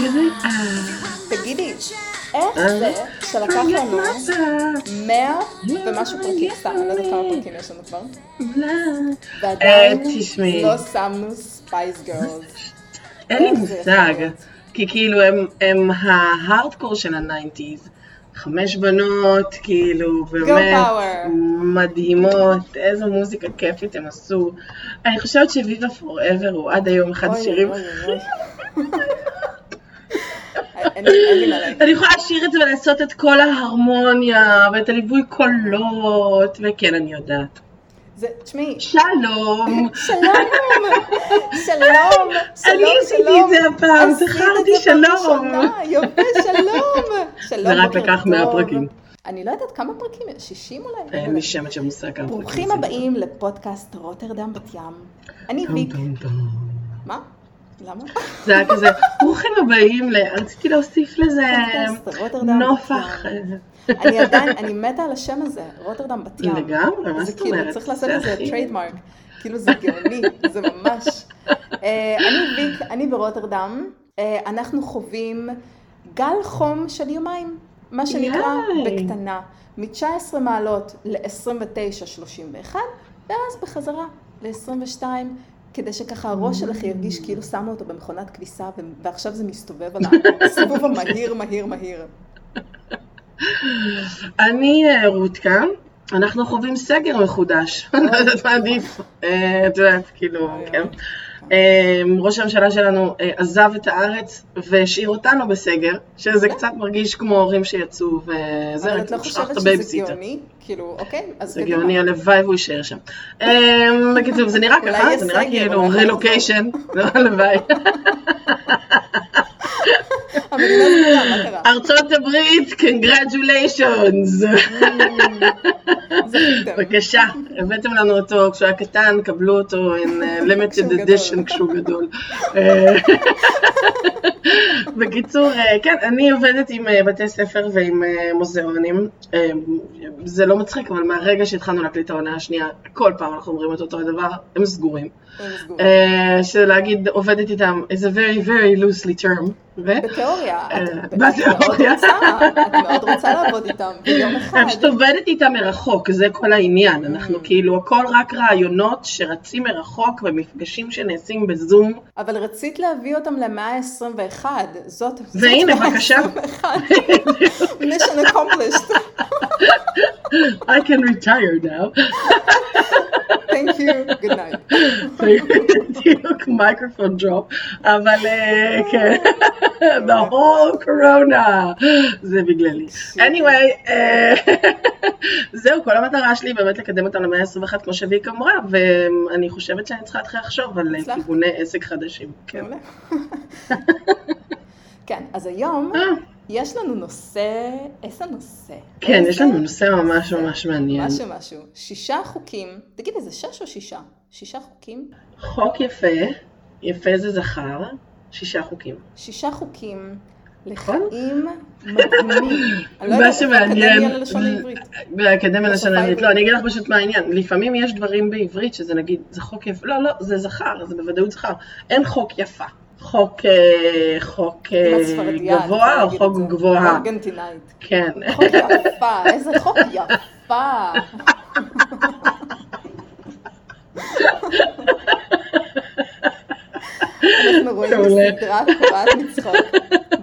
זיג זיג. אה. תגידי, איך אה? זה שלקח לנו אה, מאה ומשהו פרקים, סתם, אני לא יודעת כמה פרקים יש לנו כבר, אה, ועדיין תשמעי. לא שמנו ספייס גרלס. אין לי איך זה מושג? כי כאילו הם, ההארדקור של ה nineties. חמש בנות, כאילו, באמת. מדהימות, איזו מוזיקה כיפית הם עשו. אני חושבת שוויבה פוראבר הוא עד היום אחד השירים. אוי. אין לי אין לי מה להגיד. אני יכולה לשיר את זה ולעשות את כל ההרמוניה ואת הליווי קולות, וכן, אני יודעת. זה, תשמעי, שלום. שלום, שלום, שלום, אני עשיתי את זה הפעם, זכרתי שלום. יופי, שלום. שלום, זה רק לקח 100 טוב. פרקים. אני לא יודעת כמה פרקים, 60 אולי? אין לי שמץ של מושג כמה פרקים ברוכים. הבאים לפודקאסט רוטרדם בת ים. אני ויק. מה? למה? זה היה כזה, ברוכים הבאים, ל- רציתי להוסיף לזה נופח. אני עדיין, אני מתה על השם הזה, רוטרדם בת ים. לגמרי, מה זה זאת כאילו, אומרת? צריך לעשות זה לזה הכי- trademark. כאילו זה גאוני, זה ממש. אה, אני ויק, אני ברוטרדם. אה, אנחנו חווים גל חום של יומיים, מה שנקרא. בקטנה, מ-19 מעלות ל-29-31, ואז בחזרה ל-22, כדי שככה הראש שלך ירגיש כאילו שמו אותו במכונת כביסה, ועכשיו זה מסתובב על הסיבוב המהיר, מהיר, מהיר. אני אה, רותקה, אנחנו חווים סגר מחודש, אני לא יודעת מה עדיף, את יודעת, כאילו, כן. אה, ראש הממשלה שלנו אה, עזב את הארץ והשאיר אותנו בסגר, שזה קצת מרגיש כמו הורים שיצאו וזה, אבל את לא חושבת שזה. גאוני? כאילו, אוקיי, אז זה קדימה. גאוני, הלוואי והוא יישאר שם. אה, בקיצור, זה נראה ככה, זה נראה כאילו רילוקיישן, לא הלוואי. המדינה מה קרה? ארצות הברית, קונגרדוליישונס. זכיתם. בבקשה, הבאתם לנו אותו כשהוא היה קטן, קבלו אותו in uh, limited edition כשהוא גדול. בקיצור, אה, כן, אני עובדת עם אה, בתי ספר ועם אה, מוזיאונים. זה לא מצחיק, אבל מהרגע שהתחלנו להקליט העונה השנייה, כל פעם אנחנו אומרים את אותו הדבר, הם סגורים. שלהגיד עובדת איתם is a very very loosely term. בתיאוריה, בתיאוריה. רוצה, את מאוד רוצה לעבוד איתם ביום אחד. אני פשוט עובדת איתם מרחוק, זה כל העניין. אנחנו כאילו, הכל רק רעיונות שרצים מרחוק ומפגשים שנעשים בזום. אבל רצית להביא אותם למאה ה-21, זאת... זאת והנה, בבקשה. ה-21. mission accomplished. I can retire now. Thank you, good night. בדיוק מיקרופון דרופ, אבל כן, the whole corona, זה בגללי. anyway, אה, זהו, כל המטרה שלי באמת לקדם אותם למאה ה-21 כמו שוויק אמרה, ואני חושבת שאני צריכה להתחיל לחשוב על. כיווני עסק חדשים. כן. כן, אז היום אה, יש לנו נושא, איזה נושא? כן, יש איזה לנו נושא ממש ממש מעניין. משהו משהו. שישה חוקים, תגידי, זה שש או שישה? שישה חוקים? חוק יפה, יפה זה זכר, שישה חוקים. שישה חוקים נכון? לחיים מדהימים. לא מה שמעניין. באקדמיה ללשון בשפה העברית, לא. אני אגיד לך פשוט מה העניין, לפעמים יש דברים בעברית שזה נגיד, זה חוק יפה, לא, לא, זה זכר, זה בוודאות זכר, אין חוק יפה, חוק, אה, חוק אה, גבוה או חוק זה. גבוהה, ארגנטינאית. כן, חוק יפה, איזה חוק יפה. אנחנו רואים. בסדרה קורעת מצחוק,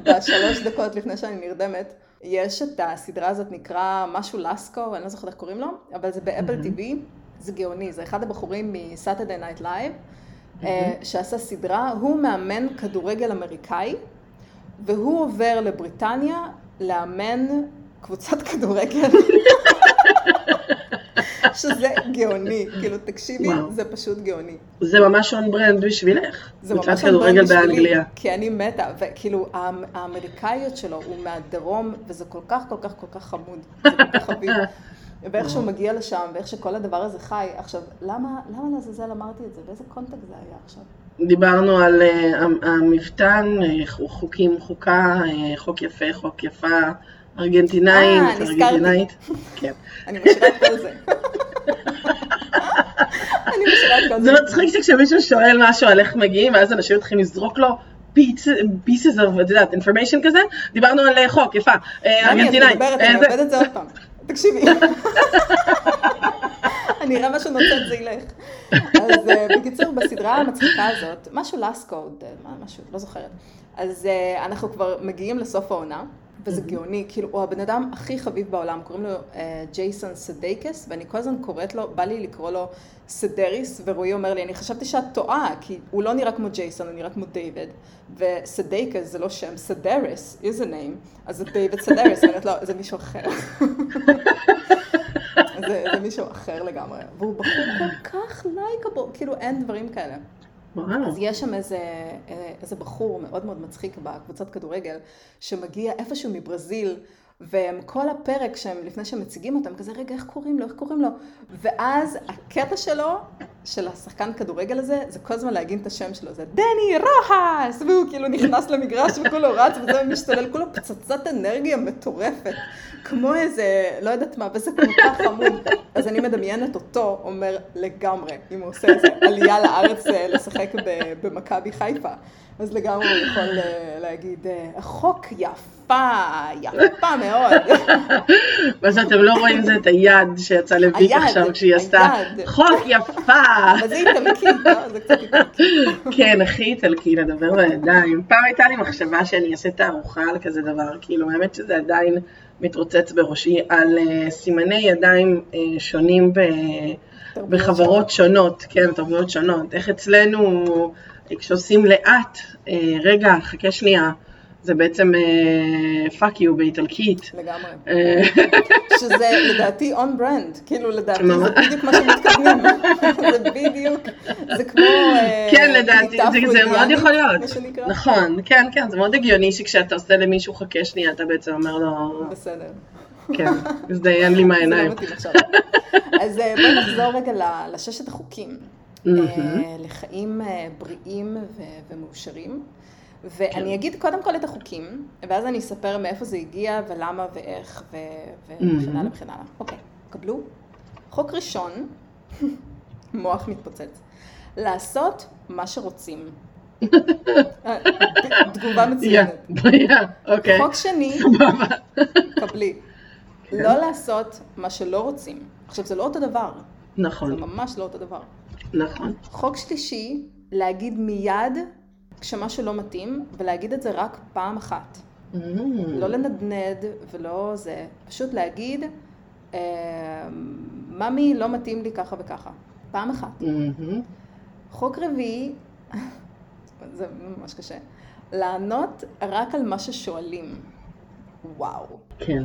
בשלוש דקות לפני שאני נרדמת, יש את הסדרה הזאת נקרא משהו לסקו, אני לא זוכרת איך קוראים לו, אבל זה באפל TV, זה גאוני, זה אחד הבחורים מסאטרדי נייט לייב, שעשה סדרה, הוא מאמן כדורגל אמריקאי, והוא עובר לבריטניה לאמן קבוצת כדורגל. שזה גאוני, כאילו תקשיבי, וואו. זה פשוט גאוני. זה ממש on brand בשבילך, זה ממש כדורגל on brand בשבילי, באנגליה. כי אני מתה, וכאילו האמ- האמריקאיות שלו הוא מהדרום, וזה כל כך כל כך כל כך חמוד, זה כל כך חביב. ואיך שהוא מגיע לשם, ואיך שכל הדבר הזה חי. עכשיו, למה, למה לעזאזל אמרתי את זה? באיזה קונטקסט זה היה עכשיו? דיברנו על אה, המ- המבתן, אה, חוקים, חוקה, אה, חוק יפה, חוק יפה, ארגנטינאית, אה. ארגנטינאית. כן. אני משאירה את כל זה. אני משאירה את כל זה. זה מצחיק שכשמישהו שואל משהו על איך מגיעים, ואז אנשים מתחילים לזרוק לו pieces of, את יודעת, information כזה, דיברנו על חוק, יפה, ארגנטינאי. אני מדברת, אני עובדת את זה עוד פעם. תקשיבי. אני אראה משהו נוצץ זה ילך. אז בקיצור, בסדרה המצחיקה הזאת, משהו לסקו, משהו, לא זוכרת. אז אנחנו כבר מגיעים לסוף העונה. וזה גאוני, כאילו, הוא הבן אדם הכי חביב בעולם, קוראים לו ג'ייסון uh, סדייקס, ואני כל הזמן קוראת לו, בא לי לקרוא לו סדריס, ורועי אומר לי, אני חשבתי שאת טועה, כי הוא לא נראה כמו ג'ייסון, הוא נראה כמו דיוויד, וסדייקס זה לא שם, סדריס is a name, אז זה דיוויד סדריס, ואני אומרת לו, זה מישהו אחר. זה, זה מישהו אחר לגמרי, והוא בחור כל כך לייקable, כאילו אין דברים כאלה. וואו. אז יש שם איזה, איזה בחור מאוד מאוד מצחיק בקבוצת כדורגל, שמגיע איפשהו מברזיל, והם כל הפרק שהם, לפני שהם מציגים אותם, כזה, רגע, איך קוראים לו, איך קוראים לו? ואז הקטע שלו, של השחקן כדורגל הזה, זה כל הזמן להגיד את השם שלו, זה דני רוהס! והוא כאילו נכנס למגרש וכולו רץ וזה משתולל, כולו פצצת אנרגיה מטורפת, כמו איזה, לא יודעת מה, וזה כל כך חמוד. אז אני מדמיינת אותו אומר לגמרי, אם הוא עושה איזה עלייה לארץ אה, לשחק במכבי חיפה. אז לגמרי הוא יכול אה, להגיד, החוק אה, יפה, יפה מאוד. מה שאתם לא רואים זה את היד שיצא לביק עכשיו כשהיא עשתה, חוק יפה. אבל זה איטלקי, לא? זה קצת איטלקי. כן, הכי איטלקי לדבר בידיים. פעם הייתה לי מחשבה שאני אעשה תערוכה על כזה דבר, כאילו, האמת שזה עדיין מתרוצץ בראשי, על אה, סימני ידיים שונים בחברות שונות, כן, תרבויות שונות. איך אצלנו... כשעושים לאט, אה, רגע, חכה שנייה, זה בעצם fuck uh, you באיטלקית. לגמרי. אה, שזה לדעתי on brand, כאילו לדעתי זה בדיוק מה שמתקדמים. זה בדיוק, זה כמו... אה, כן, לדעתי, זה, מאוד יכול להיות. נכון, כן, כן, זה מאוד הגיוני שכשאתה עושה למישהו חכה שנייה, אתה בעצם אומר לו... בסדר. כן, מזדיין לי מהעיניים. אז בואי נחזור רגע לששת החוקים. אה, לחיים אה, בריאים ומאושרים. ואני כן. אגיד קודם כל את החוקים, ואז אני אספר מאיפה זה הגיע ולמה ואיך וכן הלאה וכן הלאה. אוקיי, קבלו. חוק ראשון, מוח מתפוצץ, לעשות מה שרוצים. תגובה מצוינת. אוקיי. חוק שני, קבלי, כן. לא לעשות מה שלא רוצים. עכשיו, זה לא אותו דבר. נכון. זה ממש לא אותו דבר. נכון. חוק שלישי, להגיד מיד כשמשהו לא מתאים, ולהגיד את זה רק פעם אחת. Mm. לא לנדנד ולא זה, פשוט להגיד, אה, ממי, לא מתאים לי ככה וככה. פעם אחת. Mm-hmm. חוק רביעי, זה ממש קשה, לענות רק על מה ששואלים. וואו. כן,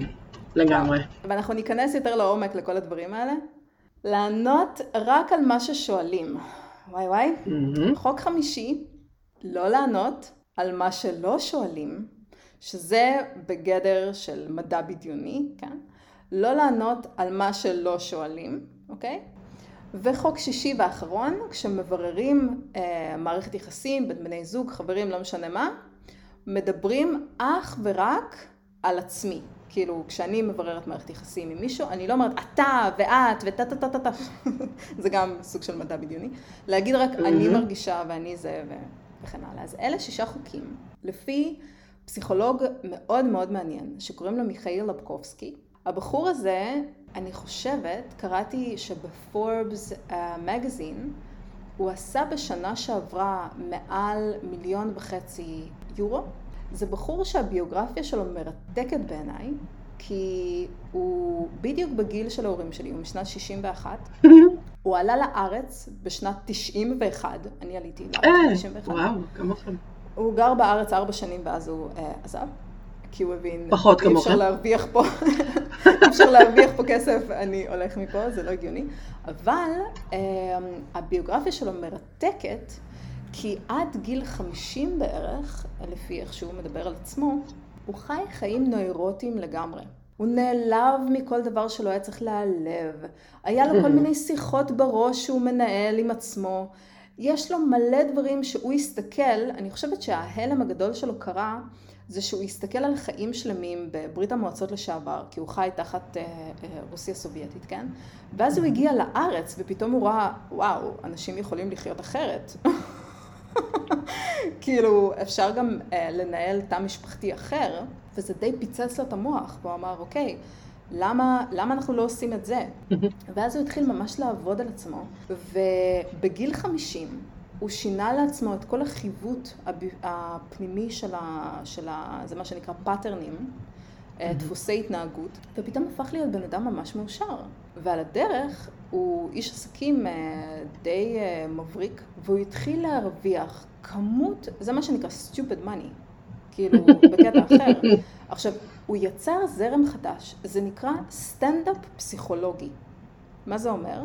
לגמרי. ואנחנו ניכנס יותר לעומק לכל הדברים האלה. לענות רק על מה ששואלים. וואי וואי. Mm-hmm. חוק חמישי, לא לענות על מה שלא שואלים, שזה בגדר של מדע בדיוני, כן? לא לענות על מה שלא שואלים, אוקיי? וחוק שישי ואחרון, כשמבררים אה, מערכת יחסים בין בני זוג, חברים, לא משנה מה, מדברים אך ורק על עצמי. כאילו, כשאני מבררת מערכת יחסים עם מישהו, אני לא אומרת אתה ואת וטה טה טה טה טה, זה גם סוג של מדע בדיוני. להגיד רק אני מרגישה ואני זה וכן הלאה. אז אלה שישה חוקים. לפי פסיכולוג מאוד מאוד מעניין, שקוראים לו מיכאל לבקובסקי. הבחור הזה, אני חושבת, קראתי שבפורבס מגזין, הוא עשה בשנה שעברה מעל מיליון וחצי יורו. זה בחור שהביוגרפיה שלו מרתקת בעיניי, כי הוא בדיוק בגיל של ההורים שלי, הוא משנת 61. הוא עלה לארץ בשנת 91, אני עליתי לארץ ב-91. אה, וואו, כמוכם. הוא גר בארץ ארבע שנים ואז הוא uh, עזב. כי הוא הבין, פחות כמוכם. אי אפשר להרוויח פה, אי אפשר להרוויח פה כסף, אני הולך מפה, זה לא הגיוני. אבל um, הביוגרפיה שלו מרתקת, כי עד גיל 50 בערך, לפי איך שהוא מדבר על עצמו, הוא חי חיים נוירוטיים לגמרי. הוא נעלב מכל דבר שלא היה צריך להיעלב. היה לו כל מיני שיחות בראש שהוא מנהל עם עצמו. יש לו מלא דברים שהוא הסתכל, אני חושבת שההלם הגדול שלו קרה, זה שהוא הסתכל על חיים שלמים בברית המועצות לשעבר, כי הוא חי תחת אה, אה, רוסיה סובייטית, כן? ואז הוא הגיע לארץ, ופתאום הוא ראה, וואו, אנשים יכולים לחיות אחרת. כאילו, אפשר גם uh, לנהל תא משפחתי אחר, וזה די פיצץ לו את המוח, והוא אמר, אוקיי, למה, למה אנחנו לא עושים את זה? ואז הוא התחיל ממש לעבוד על עצמו, ובגיל 50 הוא שינה לעצמו את כל החיווט הפנימי של, ה, של ה, זה מה שנקרא pattern ים, אה, דפוסי התנהגות, ופתאום הפך להיות בן אדם ממש מאושר. ועל הדרך הוא איש עסקים אה, די אה, מבריק, והוא התחיל להרוויח כמות, זה מה שנקרא stupid money, כאילו בקטע אחר. עכשיו, הוא יצר זרם חדש, זה נקרא סטנדאפ פסיכולוגי. מה זה אומר?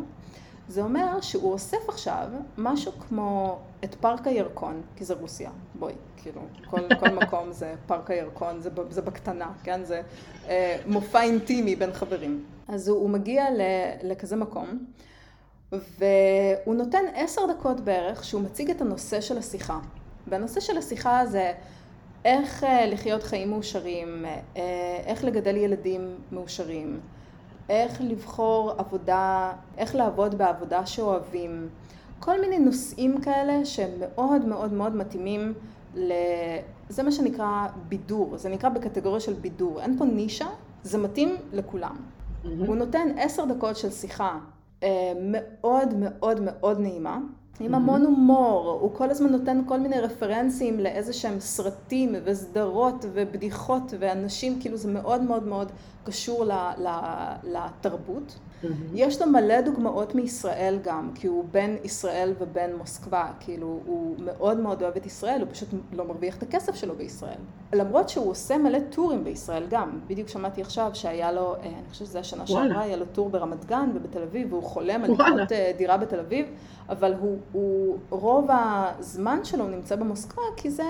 זה אומר שהוא אוסף עכשיו משהו כמו את פארק הירקון, כי זה רוסיה, בואי, כאילו, כל, כל מקום זה פארק הירקון, זה, זה בקטנה, כן? זה אה, מופע אינטימי בין חברים. אז הוא, הוא מגיע ל, לכזה מקום, והוא נותן עשר דקות בערך שהוא מציג את הנושא של השיחה. והנושא של השיחה זה איך אה, לחיות חיים מאושרים, אה, איך לגדל ילדים מאושרים, איך לבחור עבודה, איך לעבוד בעבודה שאוהבים, כל מיני נושאים כאלה שהם מאוד מאוד מאוד מתאימים ל... זה מה שנקרא בידור, זה נקרא בקטגוריה של בידור, אין פה נישה, זה מתאים לכולם. Mm-hmm. הוא נותן עשר דקות של שיחה אה, מאוד מאוד מאוד נעימה, עם המון הומור, הוא כל הזמן נותן כל מיני רפרנסים לאיזה שהם סרטים וסדרות ובדיחות ואנשים, כאילו זה מאוד מאוד מאוד קשור לתרבות. Mm-hmm. יש לו מלא דוגמאות מישראל גם, כי הוא בין ישראל ובין מוסקבה, כאילו הוא מאוד מאוד אוהב את ישראל, הוא פשוט לא מרוויח את הכסף שלו בישראל. למרות שהוא עושה מלא טורים בישראל גם, בדיוק שמעתי עכשיו שהיה לו, אה, אני חושבת שזה השנה שעברה, היה לו טור ברמת גן ובתל אביב, והוא חולם על לקנות אה, דירה בתל אביב, אבל הוא, הוא, רוב הזמן שלו נמצא במוסקבה, כי זה,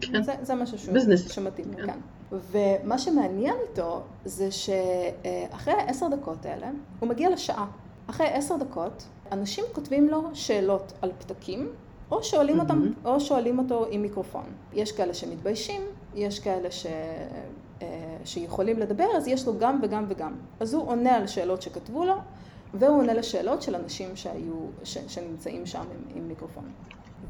כן. זה, זה משהו שהוא, שמתאים לו, כן. כן. ומה שמעניין איתו זה שאחרי עשר דקות האלה, הוא מגיע לשעה. אחרי עשר דקות, אנשים כותבים לו שאלות על פתקים, או שואלים, אותם, או שואלים אותו עם מיקרופון. יש כאלה שמתביישים, יש כאלה ש... אה, שיכולים לדבר, אז יש לו גם וגם וגם. אז הוא עונה על שאלות שכתבו לו, והוא עונה לשאלות של אנשים שהיו, ש... שנמצאים שם עם, עם מיקרופון.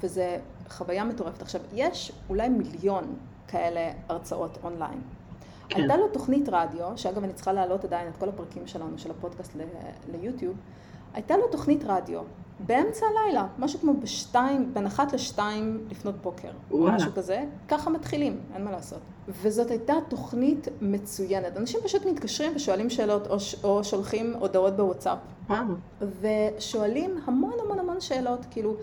וזה חוויה מטורפת. עכשיו, יש אולי מיליון כאלה הרצאות אונליין. כן. הייתה לו תוכנית רדיו, שאגב אני צריכה להעלות עדיין את כל הפרקים שלנו, של הפודקאסט ליוטיוב, הייתה לו תוכנית רדיו, באמצע הלילה, משהו כמו בשתיים, בין אחת לשתיים לפנות בוקר, או משהו כזה, ככה מתחילים, אין מה לעשות. וזאת הייתה תוכנית מצוינת. אנשים פשוט מתקשרים ושואלים שאלות, או, או שולחים הודעות בוואטסאפ. וואו. ושואלים המון המון המון שאלות, כאילו,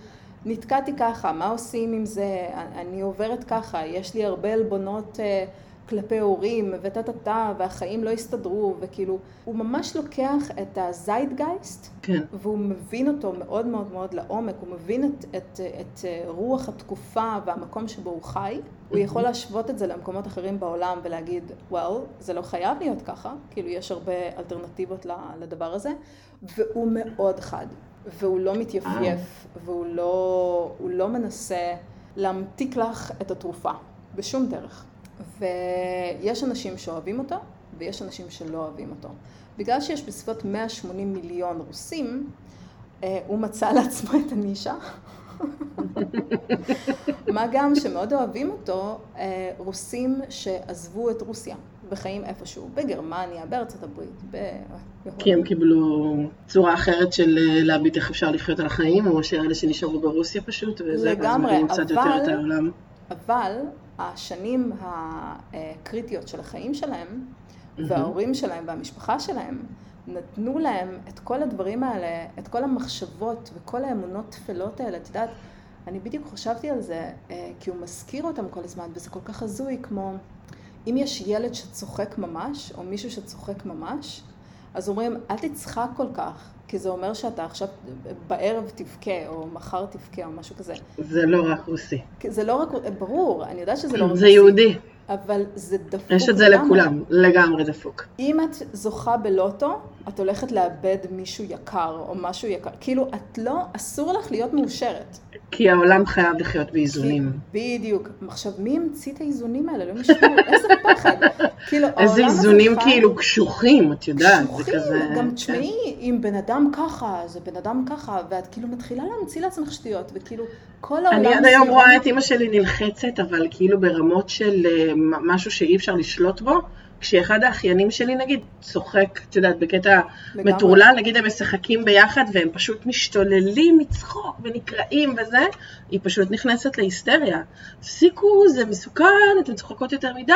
נתקעתי ככה, מה עושים עם זה, אני עוברת ככה, יש לי הרבה עלבונות אה, כלפי הורים וטה טה טה, והחיים לא הסתדרו, וכאילו, הוא ממש לוקח את הזיידגייסט, כן. והוא מבין אותו מאוד מאוד מאוד לעומק, הוא מבין את, את, את אה, רוח התקופה והמקום שבו הוא חי, הוא יכול להשוות את זה למקומות אחרים בעולם ולהגיד, well, זה לא חייב להיות ככה, כאילו יש הרבה אלטרנטיבות לדבר הזה, והוא מאוד חד. והוא לא מתייפייף, והוא לא, לא מנסה להמתיק לך את התרופה, בשום דרך. ויש אנשים שאוהבים אותו, ויש אנשים שלא אוהבים אותו. בגלל שיש בסביבות 180 מיליון רוסים, אה, הוא מצא לעצמו את הנישה. מה גם שמאוד אוהבים אותו אה, רוסים שעזבו את רוסיה. וחיים איפשהו, בגרמניה, בארצות הברית, ב... כי הם קיבלו צורה אחרת של אה, להביט איך אפשר לחיות על החיים, או מאשר אלה שנשארו ברוסיה פשוט, וזה, לגמרי, אבל, קצת יותר את העולם. אבל השנים הקריטיות של החיים שלהם, וההורים שלהם והמשפחה שלהם, נתנו להם את כל הדברים האלה, את כל המחשבות וכל האמונות טפלות האלה, את יודעת, אני בדיוק חשבתי על זה, אה, כי הוא מזכיר אותם כל הזמן, וזה כל כך הזוי, כמו... אם יש ילד שצוחק ממש, או מישהו שצוחק ממש, אז אומרים, אל תצחק כל כך, כי זה אומר שאתה עכשיו בערב תבכה, או מחר תבכה, או משהו כזה. זה לא רק רוסי. זה לא רק, ברור, אני יודעת שזה לא רק רוסי. זה יהודי. אבל זה דפוק יש את זה. לכולם, לגמרי דפוק. אם את זוכה בלוטו, את הולכת לאבד מישהו יקר או משהו יקר, כאילו את לא, אסור לך להיות מאושרת. כי העולם חייב לחיות באיזונים. כי, בדיוק. עכשיו, מי המציא את האיזונים האלה? לא משנה, איזה פחד. כאילו, איזה איזונים חי... כאילו קשוחים, את יודעת, קשוחים, זה כזה... גם כן. תשמעי, כן. אם בן אדם ככה, זה בן אדם ככה, ואת כאילו מתחילה להמציא לעצמך שטויות, וכאילו, כל העולם... אני עד היום רואה את אימא שלי נלחצת, אבל כאילו ברמות של אה, משהו שאי אפשר לשלוט בו. כשאחד האחיינים שלי נגיד צוחק, את יודעת, בקטע מטורלל, נגיד הם משחקים ביחד והם פשוט משתוללים מצחוק ונקרעים וזה, היא פשוט נכנסת להיסטריה. תפסיקו, זה מסוכן, אתן צוחקות יותר מדי,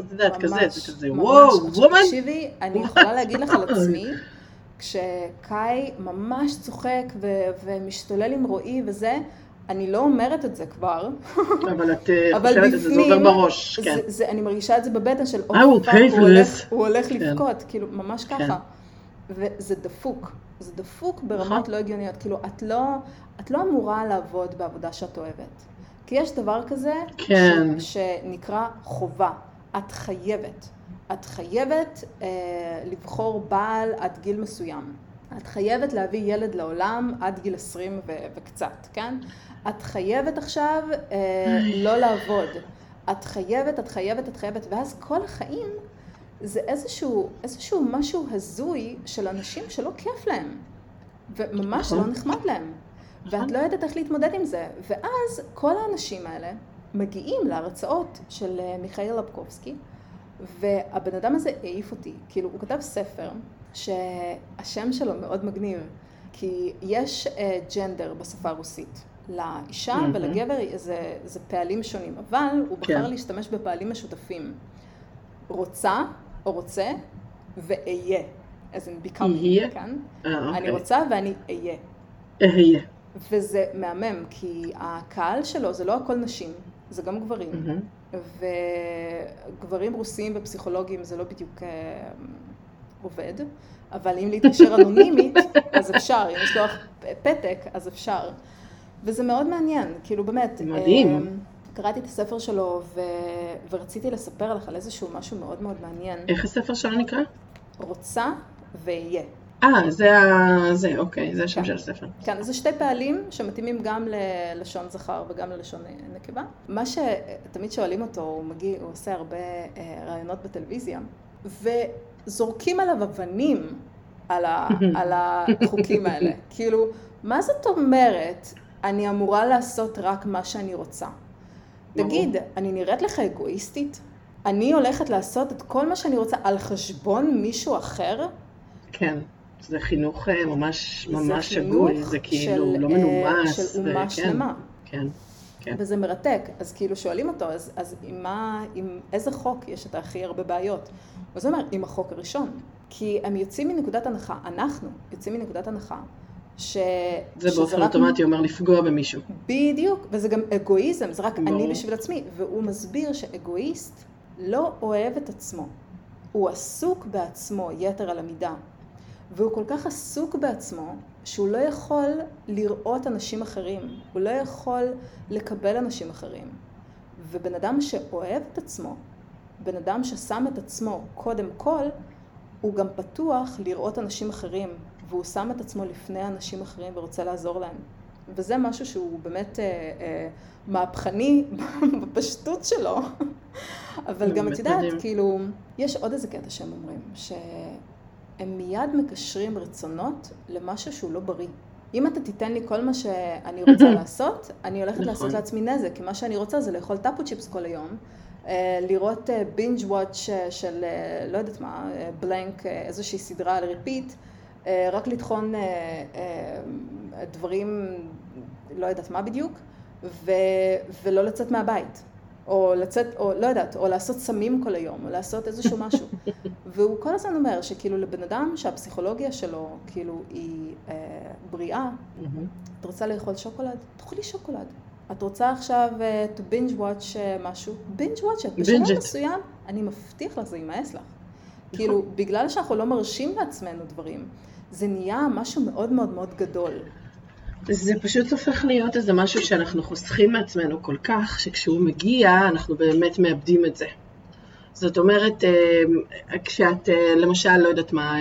את יודעת, כזה, זה כזה, וואו, וומן. תקשיבי, אני יכולה להגיד לך על עצמי, כשקאי ממש צוחק ומשתולל עם רועי וזה, אני לא אומרת את זה כבר. אבל את אה, חושבת את זה, זה עובר בראש, כן. זה, זה, אני מרגישה את זה בבטן של, אוף, הוא הולך, הוא הולך כן. לבכות, כאילו, ממש כן. ככה. וזה דפוק, זה דפוק ברמות נכון. לא הגיוניות. כאילו, את לא, את לא אמורה לעבוד בעבודה שאת אוהבת. כי יש דבר כזה, כן. ש, שנקרא חובה. את חייבת. את חייבת אה, לבחור בעל עד גיל מסוים. את חייבת להביא ילד לעולם עד גיל 20 ו- וקצת, כן? את חייבת עכשיו אה, לא לעבוד. את חייבת, את חייבת, את חייבת, ואז כל החיים זה איזשהו, איזשהו משהו הזוי של אנשים שלא כיף להם, וממש לא נכון. נחמד להם. ואת נכון. לא יודעת איך להתמודד עם זה. ואז כל האנשים האלה מגיעים להרצאות של אה, מיכאל לבקובסקי, והבן אדם הזה העיף אותי. כאילו, הוא כתב ספר שהשם שלו מאוד מגניב, כי יש ג'נדר uh, בשפה הרוסית. לאישה mm-hmm. ולגבר זה, זה פעלים שונים, אבל הוא בחר כן. להשתמש בפעלים משותפים. רוצה או רוצה ואהיה. אז אני becoming כאן. Uh, okay. אני רוצה ואני אהיה. אהיה. וזה מהמם, כי הקהל שלו זה לא הכל נשים, זה גם גברים. Mm-hmm. וגברים רוסים ופסיכולוגים זה לא בדיוק אה, עובד, אבל אם להתקשר אנונימית, אז אפשר, אם יש לו פתק, אז אפשר. וזה מאוד מעניין, כאילו באמת. מדהים. אה, קראתי את הספר שלו ו... ורציתי לספר לך על איזשהו משהו מאוד מאוד מעניין. איך הספר שלו נקרא? רוצה ואהיה. אה, זה ה... זה, אוקיי, זה השם כן. של הספר. כן, זה שתי פעלים שמתאימים גם ללשון זכר וגם ללשון נקבה. מה שתמיד שואלים אותו, הוא מגיע, הוא עושה הרבה אה, ראיונות בטלוויזיה, וזורקים עליו אבנים על, ה... על החוקים האלה. כאילו, מה זאת אומרת אני אמורה לעשות רק מה שאני רוצה. תגיד, אני נראית לך אגואיסטית? אני הולכת לעשות את כל מה שאני רוצה על חשבון מישהו אחר? כן, זה חינוך אה, ממש ממש שגוי, זה כאילו של, לא מנומס. של אומה וכן, שלמה. כן, כן. וזה מרתק, אז כאילו שואלים אותו, אז, אז עם, מה, עם איזה חוק יש את הכי הרבה בעיות? אז הוא אומר, עם החוק הראשון. כי הם יוצאים מנקודת הנחה, אנחנו יוצאים מנקודת הנחה, ש... זה באופן אוטומטי אומר לפגוע במישהו. בדיוק, וזה גם אגואיזם, זה רק ברור. אני בשביל עצמי. והוא מסביר שאגואיסט לא אוהב את עצמו. הוא עסוק בעצמו יתר על המידה. והוא כל כך עסוק בעצמו, שהוא לא יכול לראות אנשים אחרים. הוא לא יכול לקבל אנשים אחרים. ובן אדם שאוהב את עצמו, בן אדם ששם את עצמו קודם כל, הוא גם פתוח לראות אנשים אחרים, והוא שם את עצמו לפני אנשים אחרים ורוצה לעזור להם. וזה משהו שהוא באמת אה, אה, מהפכני בפשטות שלו. אבל גם את יודעת, כאילו, יש עוד איזה קטע שהם אומרים, שהם מיד מקשרים רצונות למשהו שהוא לא בריא. אם אתה תיתן לי כל מה שאני רוצה לעשות, אני הולכת לעשות נכון. לעצמי נזק, כי מה שאני רוצה זה לאכול טאפו צ'יפס כל היום, אה, לראות binge watch של, לא יודעת מה, blank, איזושהי סדרה על repeat, אה, רק לטחון אה, אה, דברים, לא יודעת מה בדיוק, ו, ולא לצאת מהבית. או לצאת, או לא יודעת, או לעשות סמים כל היום, או לעשות איזשהו משהו. והוא כל הזמן אומר שכאילו לבן אדם שהפסיכולוגיה שלו כאילו היא אה, בריאה, את רוצה לאכול שוקולד? תאכלי שוקולד. את רוצה עכשיו uh, to binge watch משהו? binge watch it. בשלב מסוים, אני מבטיח לך, זה יימאס לך. כאילו, נכון. בגלל שאנחנו לא מרשים לעצמנו דברים, זה נהיה משהו מאוד מאוד מאוד גדול. זה פשוט הופך להיות איזה משהו שאנחנו חוסכים מעצמנו כל כך, שכשהוא מגיע, אנחנו באמת מאבדים את זה. זאת אומרת, כשאת, למשל, לא יודעת מה,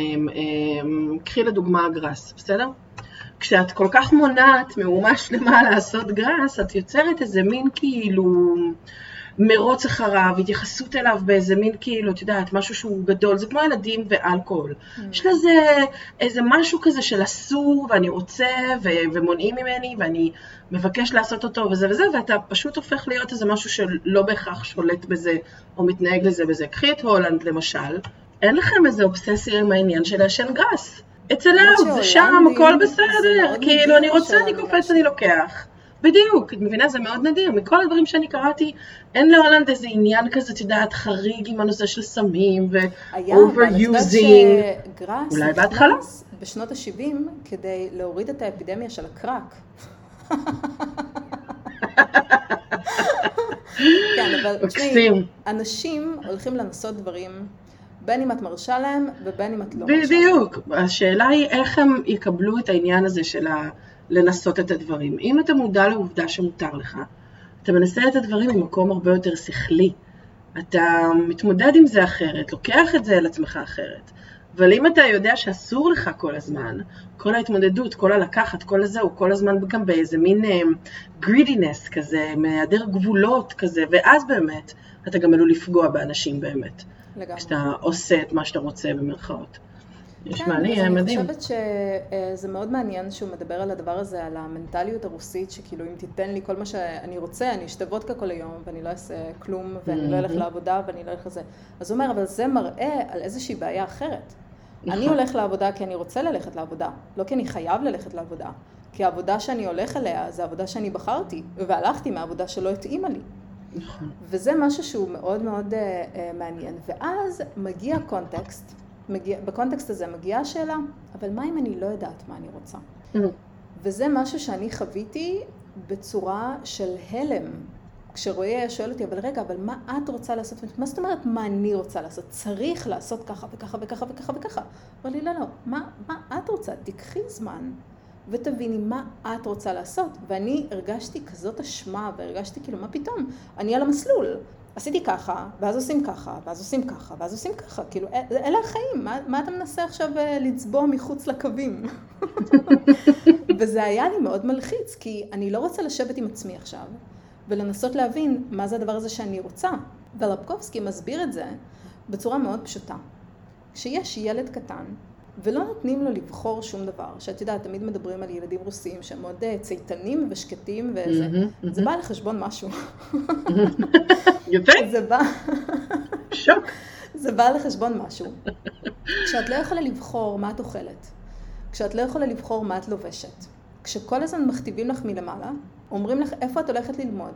קחי לדוגמה גראס, בסדר? כשאת כל כך מונעת מאומה שלמה לעשות גראס, את יוצרת איזה מין כאילו מרוץ אחריו, התייחסות אליו באיזה מין כאילו, את יודעת, משהו שהוא גדול, זה כמו ילדים ואלכוהול. Mm. יש לזה איזה משהו כזה של אסור, ואני רוצה, ו- ומונעים ממני, ואני מבקש לעשות אותו וזה וזה, ואתה פשוט הופך להיות איזה משהו שלא בהכרח שולט בזה, או מתנהג לזה בזה. קחי את הולנד למשל, אין לכם איזה אובססיה עם העניין של לעשן גראס. אצל אהוד, זה שם, הכל בסדר, כאילו, אני רוצה, אני קופץ, אני לוקח. בדיוק, את מבינה? זה מאוד נדיר. מכל הדברים שאני קראתי, אין להולנד איזה עניין כזה, את יודעת, חריג עם הנושא של סמים ו-overusing. אולי בהתחלה. בשנות ה-70 כדי להוריד את האפידמיה של הקראק. כן, אבל תשמעי, אנשים הולכים לנסות דברים בין אם את מרשה להם ובין אם את לא מרשה. בדיוק. השאלה היא איך הם יקבלו את העניין הזה של ה... לנסות את הדברים. אם אתה מודע לעובדה שמותר לך, אתה מנסה את הדברים ממקום הרבה יותר שכלי. אתה מתמודד עם זה אחרת, לוקח את זה על עצמך אחרת. אבל אם אתה יודע שאסור לך כל הזמן, כל ההתמודדות, כל הלקחת, כל הזה, הוא כל הזמן גם באיזה מין גרידינס um, כזה, מהיעדר גבולות כזה, ואז באמת אתה גם עלול לפגוע באנשים באמת. לגמרי. כשאתה עושה את מה שאתה רוצה במרכאות. נשמע לי מדהים. אני חושבת שזה מאוד מעניין שהוא מדבר על הדבר הזה, על המנטליות הרוסית, שכאילו אם תיתן לי כל מה שאני רוצה, אני אשתה וודקה כל היום, ואני לא אעשה כלום, ואני לא אלך לעבודה, ואני לא אלך לזה. אז הוא אומר, אבל זה מראה על איזושהי בעיה אחרת. אני נכון. הולך לעבודה כי אני רוצה ללכת לעבודה, לא כי אני חייב ללכת לעבודה. כי העבודה שאני הולך אליה זה עבודה שאני בחרתי, והלכתי מהעבודה שלא התאימה לי. נכון. וזה משהו שהוא מאוד מאוד uh, uh, מעניין. ואז מגיע קונטקסט, מגיע, בקונטקסט הזה מגיעה השאלה, אבל מה אם אני לא יודעת מה אני רוצה? Mm. וזה משהו שאני חוויתי בצורה של הלם. כשרועי היה שואל אותי, אבל רגע, אבל מה את רוצה לעשות? מה זאת אומרת מה אני רוצה לעשות? צריך לעשות ככה וככה וככה וככה וככה. אמר לי, לא, לא, מה, מה את רוצה? תיקחי זמן ותביני מה את רוצה לעשות. ואני הרגשתי כזאת אשמה, והרגשתי כאילו, מה פתאום? אני על המסלול. עשיתי ככה, ואז עושים ככה, ואז עושים ככה, ואז עושים ככה, כאילו, אלה החיים, מה, מה אתה מנסה עכשיו אה, לצבוע מחוץ לקווים? וזה היה לי מאוד מלחיץ, כי אני לא רוצה לשבת עם עצמי עכשיו, ולנסות להבין מה זה הדבר הזה שאני רוצה. ולפקובסקי מסביר את זה בצורה מאוד פשוטה. כשיש ילד קטן ולא נותנים לו לבחור שום דבר. שאת יודעת, תמיד מדברים על ילדים רוסיים שהם מאוד אה, צייתנים ושקטים וזה. Mm-hmm, mm-hmm. זה בא לחשבון משהו. יפה. זה בא... שוק. זה בא לחשבון משהו. כשאת לא יכולה לבחור מה את אוכלת, כשאת לא יכולה לבחור מה את לובשת, כשכל הזמן מכתיבים לך מלמעלה, אומרים לך איפה את הולכת ללמוד,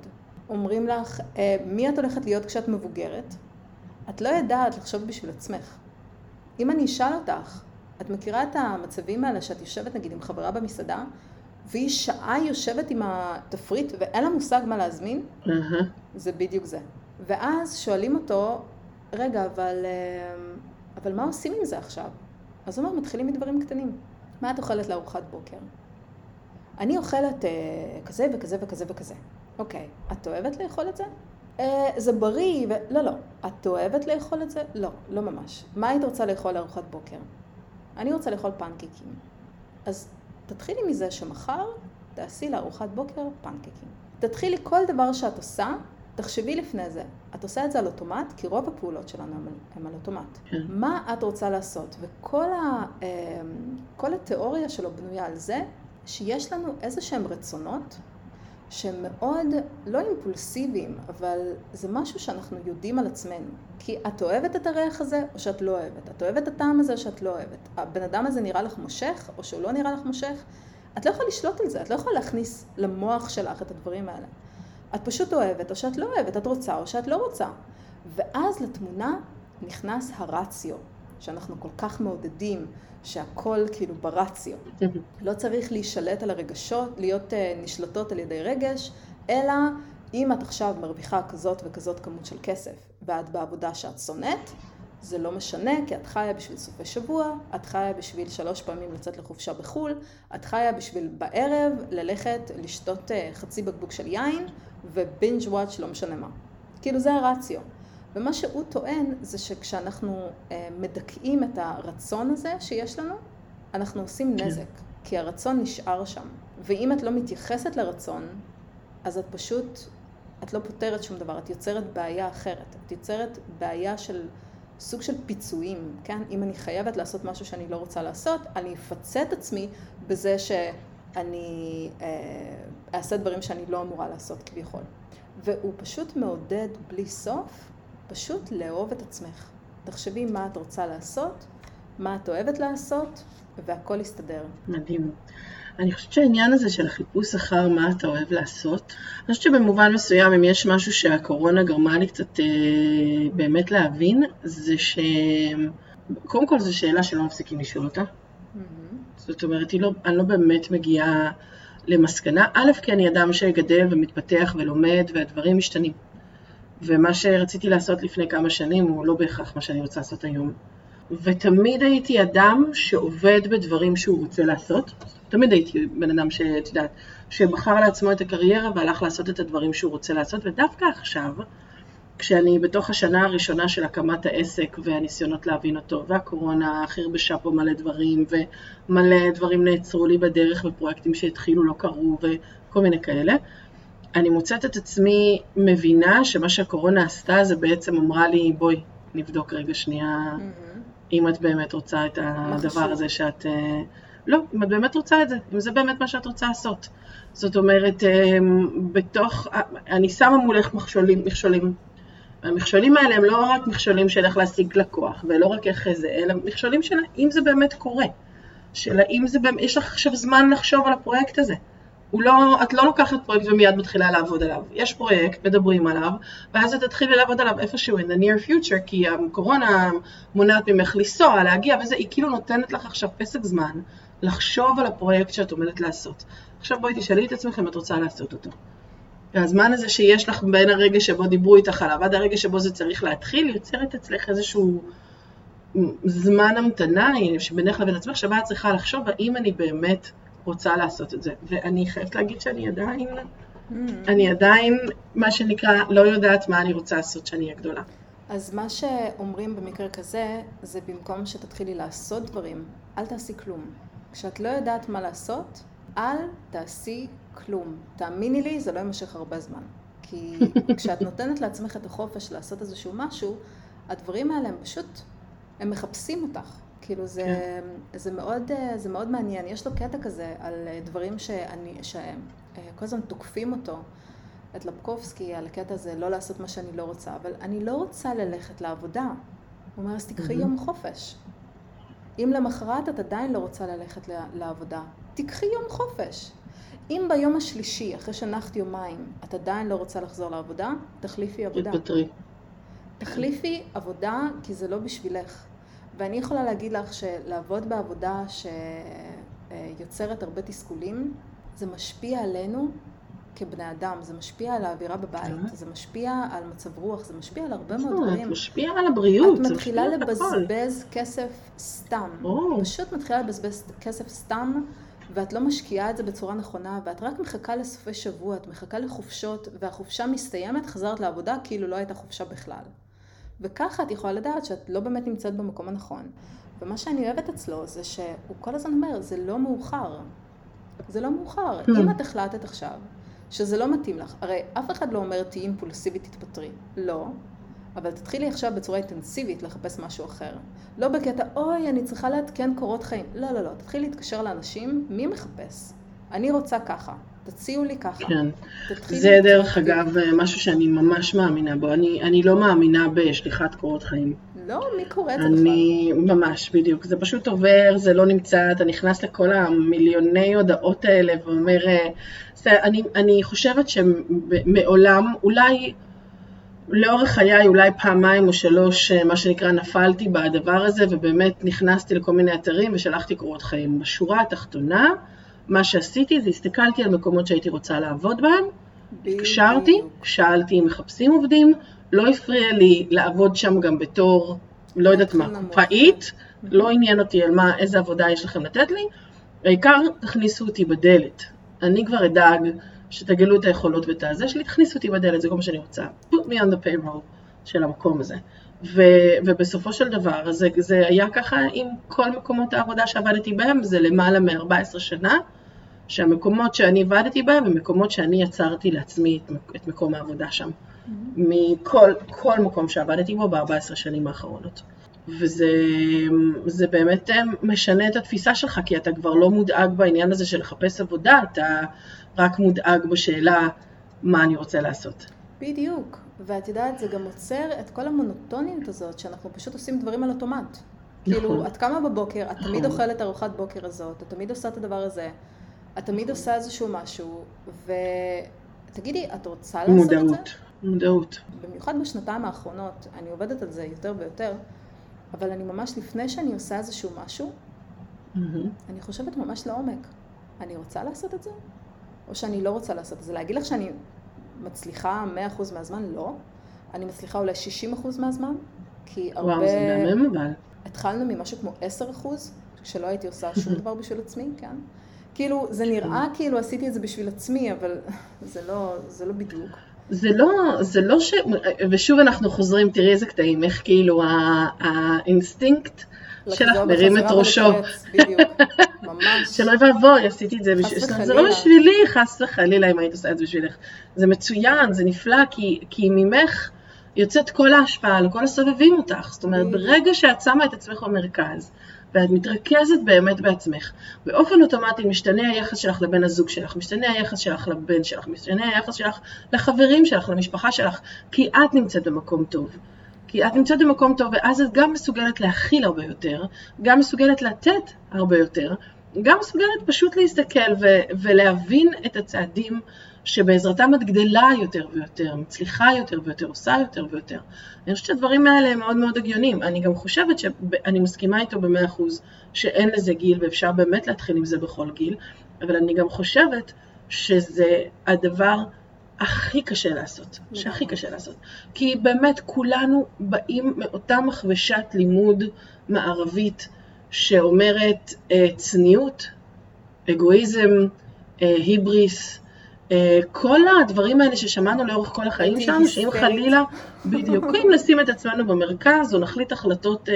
אומרים לך אה, מי את הולכת להיות כשאת מבוגרת, את לא יודעת לחשוב בשביל עצמך. אם אני אשאל אותך, את מכירה את המצבים האלה שאת יושבת נגיד עם חברה במסעדה, והיא שעה יושבת עם התפריט ואין לה מושג מה להזמין? Mm-hmm. זה בדיוק זה. ואז שואלים אותו, רגע, אבל, אה, אבל מה עושים עם זה עכשיו? אז הוא אומר, מתחילים מדברים קטנים. מה את אוכלת לארוחת בוקר? אני אוכלת אה, כזה וכזה וכזה וכזה. אוקיי, את אוהבת לאכול את זה? אה, זה בריא, ו... לא, לא. את אוהבת לאכול את זה? לא, לא ממש. מה היית רוצה לאכול לארוחת בוקר? אני רוצה לאכול פנקקים. אז תתחילי מזה שמחר תעשי לארוחת בוקר פנקקים. תתחילי כל דבר שאת עושה, תחשבי לפני זה. את עושה את זה על אוטומט, כי רוב הפעולות שלנו הן על אוטומט. כן. מה את רוצה לעשות? וכל ה, אמ, התיאוריה שלו בנויה על זה, שיש לנו איזה שהם רצונות שהם מאוד לא אימפולסיביים, אבל זה משהו שאנחנו יודעים על עצמנו. כי את אוהבת את הריח הזה או שאת לא אוהבת. את אוהבת את הטעם הזה או שאת לא אוהבת. הבן אדם הזה נראה לך מושך או שהוא לא נראה לך מושך. את לא יכולה לשלוט על זה, את לא יכולה להכניס למוח שלך את הדברים האלה. את פשוט אוהבת או שאת לא אוהבת, את רוצה או שאת לא רוצה. ואז לתמונה נכנס הרציו, שאנחנו כל כך מעודדים, שהכל כאילו ברציו. לא צריך להישלט על הרגשות, להיות uh, נשלטות על ידי רגש, אלא אם את עכשיו מרוויחה כזאת וכזאת כמות של כסף, ואת בעבודה שאת שונאת, זה לא משנה, כי את חיה בשביל סופי שבוע, את חיה בשביל שלוש פעמים לצאת לחופשה בחו"ל, את חיה בשביל בערב ללכת לשתות uh, חצי בקבוק של יין, ובינג' וואץ' לא משנה מה. כאילו זה הרציו. ומה שהוא טוען זה שכשאנחנו אה, מדכאים את הרצון הזה שיש לנו, אנחנו עושים כן. נזק, כי הרצון נשאר שם. ואם את לא מתייחסת לרצון, אז את פשוט, את לא פותרת שום דבר, את יוצרת בעיה אחרת. את יוצרת בעיה של סוג של פיצויים, כן? אם אני חייבת לעשות משהו שאני לא רוצה לעשות, אני אפצה את עצמי בזה שאני אה, אעשה דברים שאני לא אמורה לעשות כביכול. והוא פשוט מעודד בלי סוף, פשוט לאהוב את עצמך. תחשבי מה את רוצה לעשות, מה את אוהבת לעשות, והכל יסתדר. מדהים. אני חושבת שהעניין הזה של החיפוש אחר מה אתה אוהב לעשות, אני חושבת שבמובן מסוים, אם יש משהו שהקורונה גרמה לי קצת אה, באמת להבין, זה ש... קודם כל זו שאלה שלא מפסיקים לשאול אותה. Mm-hmm. זאת אומרת, לא, אני לא באמת מגיעה למסקנה. א', כי אני אדם שגדל ומתפתח ולומד והדברים משתנים. ומה שרציתי לעשות לפני כמה שנים הוא לא בהכרח מה שאני רוצה לעשות היום. ותמיד הייתי אדם שעובד בדברים שהוא רוצה לעשות. תמיד הייתי בן אדם שאת יודעת, שבחר לעצמו את הקריירה והלך לעשות את הדברים שהוא רוצה לעשות, ודווקא עכשיו, כשאני בתוך השנה הראשונה של הקמת העסק והניסיונות להבין אותו, והקורונה חרבשה פה מלא דברים, ומלא דברים נעצרו לי בדרך, ופרויקטים שהתחילו לא קרו, וכל מיני כאלה, אני מוצאת את עצמי מבינה שמה שהקורונה עשתה זה בעצם אמרה לי, בואי, נבדוק רגע שנייה mm-hmm. אם את באמת רוצה את הדבר הזה שאת... אה, לא, אם את באמת רוצה את זה, אם זה באמת מה שאת רוצה לעשות. זאת אומרת, אה, בתוך, אני שמה מולך מכשולים, מכשולים. המכשולים האלה הם לא רק מכשולים של איך להשיג לקוח, ולא רק איך זה, אלא מכשולים של האם זה באמת קורה. של האם זה באמת, יש לך עכשיו זמן לחשוב על הפרויקט הזה. הוא לא, את לא לוקחת פרויקט ומיד מתחילה לעבוד עליו. יש פרויקט, מדברים עליו, ואז את תתחילי לעבוד עליו איפשהו in the near future, כי הקורונה מונעת ממך לנסוע, להגיע וזה, היא כאילו נותנת לך עכשיו פסק זמן לחשוב על הפרויקט שאת עומדת לעשות. עכשיו בואי תשאלי את עצמך אם את רוצה לעשות אותו. והזמן הזה שיש לך בין הרגע שבו דיברו איתך עליו עד הרגע שבו זה צריך להתחיל, יוצרת אצלך איזשהו זמן המתנה שבינך לבין עצמך, שבה את צריכה לחשוב האם אני באמת רוצה לעשות את זה. ואני חייבת להגיד שאני עדיין, mm. אני עדיין, מה שנקרא, לא יודעת מה אני רוצה לעשות כשאני אהיה גדולה. אז מה שאומרים במקרה כזה, זה במקום שתתחילי לעשות דברים, אל תעשי כלום. כשאת לא יודעת מה לעשות, אל תעשי כלום. תאמיני לי, זה לא יימשך הרבה זמן. כי כשאת נותנת לעצמך את החופש לעשות איזשהו משהו, הדברים האלה הם פשוט, הם מחפשים אותך. כאילו זה, כן. זה, מאוד, זה מאוד מעניין. יש לו קטע כזה על דברים שאני, שכל הזמן תוקפים אותו, את לפקובסקי, על הקטע הזה, לא לעשות מה שאני לא רוצה, אבל אני לא רוצה ללכת לעבודה. הוא אומר, אז תקחי יום חופש. אם למחרת את עדיין לא רוצה ללכת לעבודה, תיקחי יום חופש. אם ביום השלישי, אחרי שנחת יומיים, את עדיין לא רוצה לחזור לעבודה, תחליפי עבודה. תתפטרי. תחליפי עבודה, כי זה לא בשבילך. ואני יכולה להגיד לך שלעבוד בעבודה שיוצרת הרבה תסכולים, זה משפיע עלינו כבני אדם, זה משפיע על האווירה בבית, כן. זה משפיע על מצב רוח, זה משפיע על הרבה מאוד דברים. זה משפיע על הבריאות, את מתחילה לבזבז כסף סתם. פשוט מתחילה לבזבז כסף סתם, ואת לא משקיעה את זה בצורה נכונה, ואת רק מחכה לסופי שבוע, את מחכה לחופשות, והחופשה מסתיימת, חזרת לעבודה כאילו לא הייתה חופשה בכלל. וככה את יכולה לדעת שאת לא באמת נמצאת במקום הנכון. ומה שאני אוהבת אצלו זה שהוא כל הזמן אומר, זה לא מאוחר. זה לא מאוחר. Mm. אם את החלטת עכשיו שזה לא מתאים לך, הרי אף אחד לא אומר תהיי אימפולסיבית, תתפטרי. לא. אבל תתחילי עכשיו בצורה אינטנסיבית לחפש משהו אחר. לא בקטע, אוי, אני צריכה לעדכן קורות חיים. לא, לא, לא. תתחילי להתקשר לאנשים, מי מחפש? אני רוצה ככה. תציעו לי ככה. כן. זה דרך אגב משהו שאני ממש מאמינה בו. אני, אני לא מאמינה בשליחת קורות חיים. לא, מי קורא את זה בכלל? אני, ממש, בדיוק. זה פשוט עובר, זה לא נמצא, אתה נכנס לכל המיליוני הודעות האלה ואומר, אה, אני, אני חושבת שמעולם, אולי... לאורך חיי אולי פעמיים או שלוש, אה, מה שנקרא, נפלתי בדבר הזה, ובאמת נכנסתי לכל מיני אתרים ושלחתי קורות חיים. בשורה התחתונה, מה שעשיתי זה הסתכלתי על מקומות שהייתי רוצה לעבוד בהם, הקשרתי, שאלתי אם מחפשים עובדים, לא הפריע לי לעבוד שם גם בתור, לא יודעת מה, קופאית, לא עניין אותי על מה, איזה עבודה יש לכם לתת לי, העיקר תכניסו אותי בדלת. אני כבר אדאג שתגלו את היכולות ואת הזה שלי, תכניסו אותי בדלת, זה כל מה שאני רוצה. put me on the payroll. של המקום הזה. ו, ובסופו של דבר, זה, זה היה ככה עם כל מקומות העבודה שעבדתי בהם, זה למעלה מ-14 שנה, שהמקומות שאני עבדתי בהם הם מקומות שאני יצרתי לעצמי את, את מקום העבודה שם. Mm-hmm. מכל כל מקום שעבדתי בו ב-14 שנים האחרונות. וזה באמת אה, משנה את התפיסה שלך, כי אתה כבר לא מודאג בעניין הזה של לחפש עבודה, אתה רק מודאג בשאלה מה אני רוצה לעשות. בדיוק, ואת יודעת, זה גם עוצר את כל המונוטוניות הזאת, שאנחנו פשוט עושים דברים על אוטומט. נכון. כאילו, את קמה בבוקר, את תמיד נכון. אוכלת ארוחת בוקר הזאת, את תמיד עושה את הדבר הזה, את תמיד עושה איזשהו משהו, ותגידי, את רוצה לעשות מודעות, את זה? מודעות, מודעות. במיוחד בשנתיים האחרונות, אני עובדת על זה יותר ויותר, אבל אני ממש, לפני שאני עושה איזשהו משהו, mm-hmm. אני חושבת ממש לעומק. אני רוצה לעשות את זה? או שאני לא רוצה לעשות את זה? להגיד לך שאני מצליחה 100% מהזמן? לא. אני מצליחה אולי 60% מהזמן, כי הרבה... וואו, זה מהמם אבל. התחלנו ממשהו כמו 10%, כשלא הייתי עושה שום דבר בשביל עצמי, כן? כאילו, זה נראה כאילו עשיתי את זה בשביל עצמי, אבל זה לא, זה לא בדיוק. זה לא, זה לא ש... ושוב אנחנו חוזרים, תראי איזה קטעים, איך כאילו האינסטינקט שלך מרים את ראשו. שלא ואבוי, עשיתי את זה בשבילך. זה לא בשבילי, חס וחלילה אם היית עושה את זה בשבילך. זה מצוין, זה נפלא, כי, כי ממך יוצאת כל ההשפעה לכל הסובבים אותך. זאת אומרת, ברגע שאת שמה את עצמך במרכז, ואת מתרכזת באמת בעצמך. באופן אוטומטי משתנה היחס שלך לבן הזוג שלך, משתנה היחס שלך לבן שלך, משתנה היחס שלך לחברים שלך, למשפחה שלך, כי את נמצאת במקום טוב. כי את נמצאת במקום טוב, ואז את גם מסוגלת להכיל הרבה יותר, גם מסוגלת לתת הרבה יותר, גם מסוגלת פשוט להסתכל ו- ולהבין את הצעדים שבעזרתם את גדלה יותר ויותר, מצליחה יותר ויותר, עושה יותר ויותר. אני חושבת שהדברים האלה הם מאוד מאוד הגיוניים. אני גם חושבת שאני מסכימה איתו במאה אחוז שאין לזה גיל ואפשר באמת להתחיל עם זה בכל גיל, אבל אני גם חושבת שזה הדבר הכי קשה לעשות, שהכי קשה לעשות. כי באמת כולנו באים מאותה מכבשת לימוד מערבית שאומרת אה, צניעות, אגואיזם, אה, היבריס, אה, כל הדברים האלה ששמענו לאורך כל החיים שלנו, שאם חלילה, בדיוק, אם נשים את עצמנו במרכז או נחליט החלטות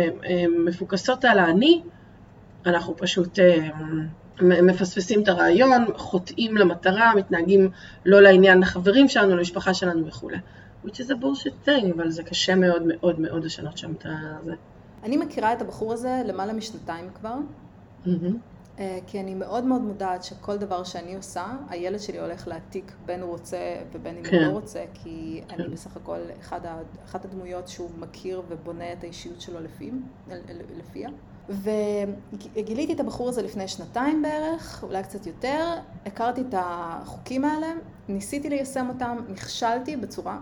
שמפוקסות על האני, אנחנו פשוט מפספסים את הרעיון, חוטאים למטרה, מתנהגים לא לעניין לחברים שלנו, למשפחה שלנו וכולי. which is a bullshit thing, אבל זה קשה מאוד מאוד מאוד לשנות שם את זה. אני מכירה את הבחור הזה למעלה משנתיים כבר. Mm-hmm. אה, כי אני מאוד מאוד מודעת שכל דבר שאני עושה, הילד שלי הולך להעתיק בין הוא רוצה ובין אם כן. הוא לא רוצה, כי כן. אני בסך הכל אחד, אחת הדמויות שהוא מכיר ובונה את האישיות שלו לפי, לפיה. וגיליתי את הבחור הזה לפני שנתיים בערך, אולי קצת יותר, הכרתי את החוקים האלה, ניסיתי ליישם אותם, נכשלתי בצורה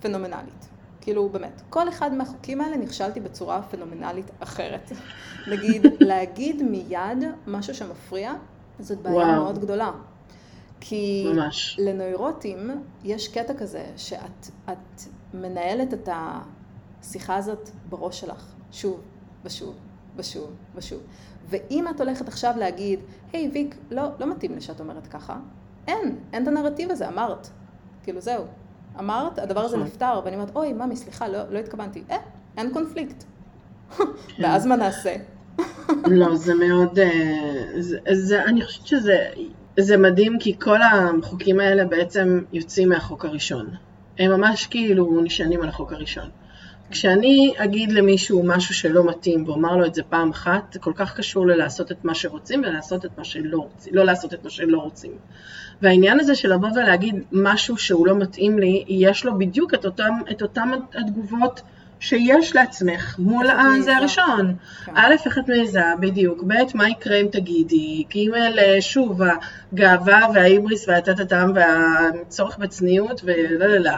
פנומנלית. כאילו, באמת, כל אחד מהחוקים האלה נכשלתי בצורה פנומנלית אחרת. נגיד, להגיד מיד משהו שמפריע, זאת בעיה וואו. מאוד גדולה. כי ממש. לנוירוטים יש קטע כזה, שאת את מנהלת את השיחה הזאת בראש שלך, שוב ושוב ושוב ושוב. ואם את הולכת עכשיו להגיד, היי hey, ויק, לא, לא מתאים לי שאת אומרת ככה, אין, אין את הנרטיב הזה, אמרת. כאילו זהו, אמרת, הדבר הזה נכון. נפתר, ואני אומרת, אוי, ממי, סליחה, לא, לא התכוונתי. אה, אין קונפליקט. ואז מה נעשה? לא, זה מאוד, אה, זה, זה, אני חושבת שזה זה מדהים, כי כל החוקים האלה בעצם יוצאים מהחוק הראשון. הם ממש כאילו נשענים על החוק הראשון. כשאני אגיד למישהו משהו שלא מתאים ואומר לו את זה פעם אחת, זה כל כך קשור ללעשות את מה שרוצים ולעשות את מה שלא רוצים, לא לעשות את מה שלא רוצים. והעניין הזה של לבוא ולהגיד משהו שהוא לא מתאים לי, יש לו בדיוק את אותם, את אותם התגובות שיש לעצמך מול זה הראשון. כן. א', איך את מעיזה, בדיוק. ב', מה יקרה אם תגידי? ג', שוב, הגאווה וההיבריס והטטטם והצורך בצניעות ולא לא לא.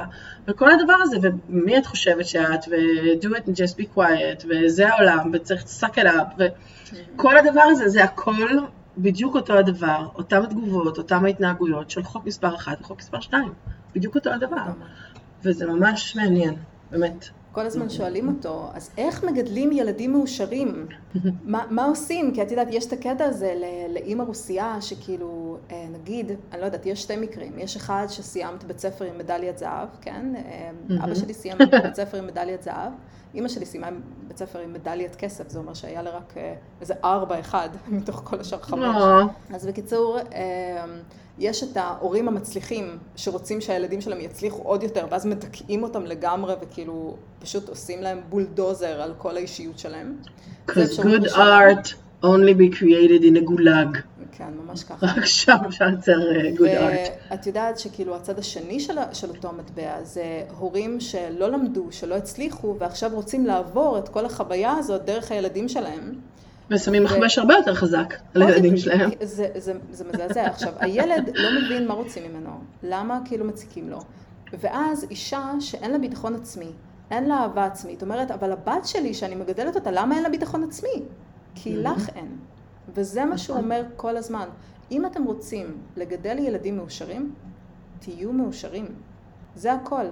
וכל הדבר הזה, ומי את חושבת שאת, ו-do it and just be quiet, וזה העולם, וצריך suck it up, וכל הדבר הזה, זה הכל בדיוק אותו הדבר, אותם התגובות, אותם ההתנהגויות של חוק מספר 1 וחוק מספר 2, בדיוק אותו הדבר. וזה ממש מעניין, באמת. כל הזמן שואלים אותו, אז איך מגדלים ילדים מאושרים? מה, מה עושים? כי את יודעת, יש את הקטע הזה לאימא רוסייה, שכאילו, אה, נגיד, אני לא יודעת, יש שתי מקרים. יש אחד שסיימת בית ספר עם מדליית זהב, כן? אה, אבא שלי סיים בית ספר עם מדליית זהב. אימא שלי סיימה בית ספר עם מדליית כסף, זה אומר שהיה לה רק אה, איזה ארבע אחד מתוך כל השאר חמש. אז בקיצור, יש את ההורים המצליחים שרוצים שהילדים שלהם יצליחו עוד יותר, ואז מדכאים אותם לגמרי וכאילו פשוט עושים להם בולדוזר על כל האישיות שלהם. Because good art only be created in a gulag. כן, ממש ככה. רק שם אפשר לצייר good art. ואת יודעת שכאילו הצד השני של, של אותו המטבע זה הורים שלא למדו, שלא הצליחו, ועכשיו רוצים לעבור את כל החוויה הזאת דרך הילדים שלהם. ושמים מכבש הרבה יותר חזק על הילדים שלהם. זה, זה, זה מזעזע. עכשיו, הילד לא מבין מה רוצים ממנו, למה כאילו מציקים לו. ואז אישה שאין לה ביטחון עצמי, אין לה אהבה עצמית, אומרת, אבל הבת שלי שאני מגדלת אותה, למה אין לה ביטחון עצמי? כי mm-hmm. לך אין. וזה מה שהוא נכון. אומר כל הזמן. אם אתם רוצים לגדל ילדים מאושרים, תהיו מאושרים. זה הכל.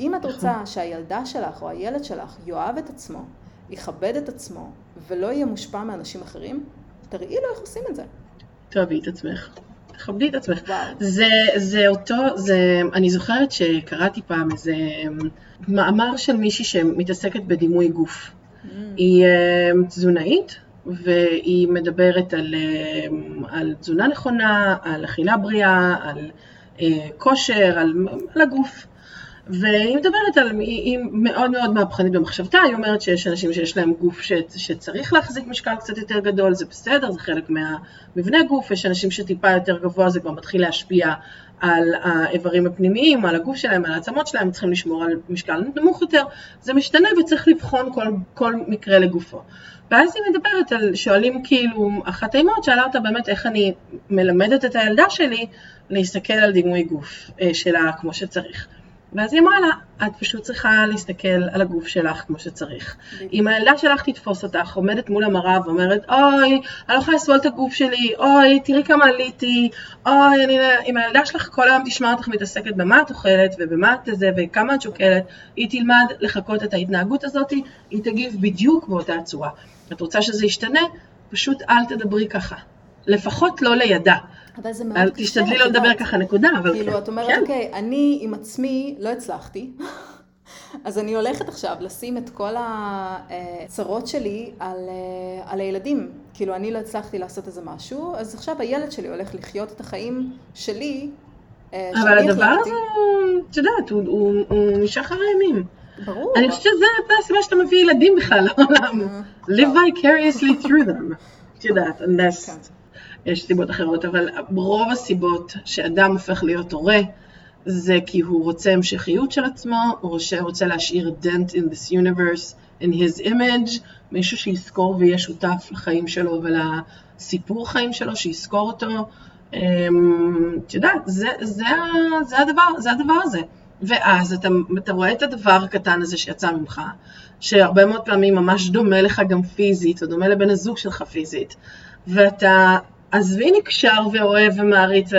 אם את רוצה נכון. שהילדה שלך או הילד שלך יאהב את עצמו, יכבד את עצמו ולא יהיה מושפע מאנשים אחרים, תראי לו איך עושים את זה. תאהבי את עצמך. תכבדי את עצמך. זה, זה אותו, זה, אני זוכרת שקראתי פעם איזה אמ, מאמר של מישהי שמתעסקת בדימוי גוף. Mm. היא אמ, תזונאית, והיא מדברת על, אמ, על תזונה נכונה, על אכילה בריאה, על אה, כושר, על, על הגוף. והיא מדברת על, היא מאוד מאוד מהפכנית במחשבתה, היא אומרת שיש אנשים שיש להם גוף ש, שצריך להחזיק משקל קצת יותר גדול, זה בסדר, זה חלק מהמבנה גוף, יש אנשים שטיפה יותר גבוה, זה כבר מתחיל להשפיע על האיברים הפנימיים, על הגוף שלהם, על העצמות שלהם, צריכים לשמור על משקל נמוך יותר, זה משתנה וצריך לבחון כל, כל מקרה לגופו. ואז היא מדברת על, שואלים כאילו, אחת האימהות שאלה אותה באמת איך אני מלמדת את הילדה שלי להסתכל על דימוי גוף אה, שלה כמו שצריך. ואז היא אמרה לה, את פשוט צריכה להסתכל על הגוף שלך כמו שצריך. אם הילדה שלך תתפוס אותך, עומדת מול המראה ואומרת, אוי, אני לא יכולה לסבול את הגוף שלי, אוי, תראי כמה עליתי, אוי, אני... אם הילדה שלך כל היום תשמע אותך מתעסקת במה את אוכלת ובמה את זה וכמה את שוקלת, היא תלמד לחקות את ההתנהגות הזאת, היא תגיב בדיוק באותה צורה. את רוצה שזה ישתנה? פשוט אל תדברי ככה. לפחות לא לידה. אבל זה מאוד קשה. תשתדלי לא לדבר ככה נקודה, אבל כאילו, כן. את אומרת, כן. אוקיי, אני עם עצמי לא הצלחתי, אז אני הולכת עכשיו לשים את כל הצרות שלי על, אה, על הילדים. כאילו, אני לא הצלחתי לעשות איזה משהו, אז עכשיו הילד שלי הולך לחיות את החיים שלי. אה, אבל הדבר הזה, את יודעת, הוא, הוא, הוא משחר הימים. ברור. אני חושבת שזה הסיבה שאתה מביא ילדים בכלל לעולם. אה, live vicariously through them. את יודעת, unless... כן. יש סיבות אחרות, אבל רוב הסיבות שאדם הופך להיות הורה זה כי הוא רוצה המשכיות של עצמו, הוא רוצה, רוצה להשאיר dent in this universe, in his image, מישהו שיזכור ויהיה שותף לחיים שלו ולסיפור חיים שלו, שיזכור אותו. אמ, את יודעת, זה, זה, זה, הדבר, זה הדבר הזה. ואז אתה, אתה רואה את הדבר הקטן הזה שיצא ממך, שהרבה מאוד פעמים ממש דומה לך גם פיזית, או דומה לבן הזוג שלך פיזית, ואתה עזבי נקשר ואוהב ומעריץ,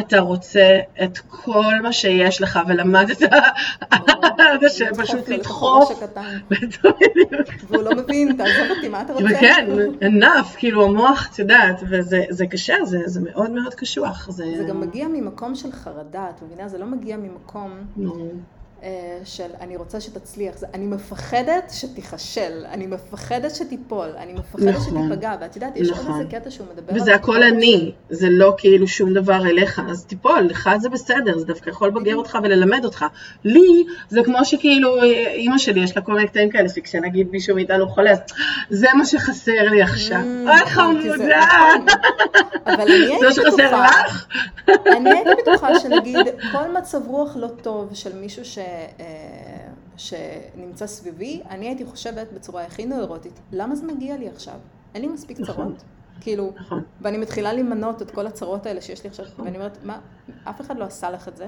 אתה רוצה את כל מה שיש לך ולמדת פשוט לדחוף. והוא לא מבין, תעזוב אותי, מה אתה רוצה? וכן, enough, כאילו המוח, את יודעת, וזה קשה, זה מאוד מאוד קשוח. זה גם מגיע ממקום של חרדה, את מבינה? זה לא מגיע ממקום... אה, של אני רוצה שתצליח, זה, אני מפחדת שתיכשל, אני מפחדת שתיפול, אני מפחדת נכון, שתיפגע, ואת יודעת, יש נכון. עוד איזה קטע שהוא מדבר על... וזה הכל אני, ש... זה לא כאילו שום דבר אליך, אז תיפול, לך זה בסדר, זה דווקא יכול לבגר אותך וללמד אותך. לי, זה כמו שכאילו, אימא שלי, יש לה כל מיני קטעים כאלה, שכשנגיד מישהו מאיתנו חולה, אז זה מה שחסר לי עכשיו. Mm, אוי חמודה! אבל אני הייתי בטוחה, אני הייתי בטוחה שנגיד, כל מצב רוח לא טוב של מישהו ש... שנמצא סביבי, אני הייתי חושבת בצורה הכי נוירוטית, למה זה מגיע לי עכשיו? אין לי מספיק נכון. צרות. כאילו, נכון. ואני מתחילה למנות את כל הצרות האלה שיש לי עכשיו, נכון. ואני אומרת, מה, אף אחד לא עשה לך את זה.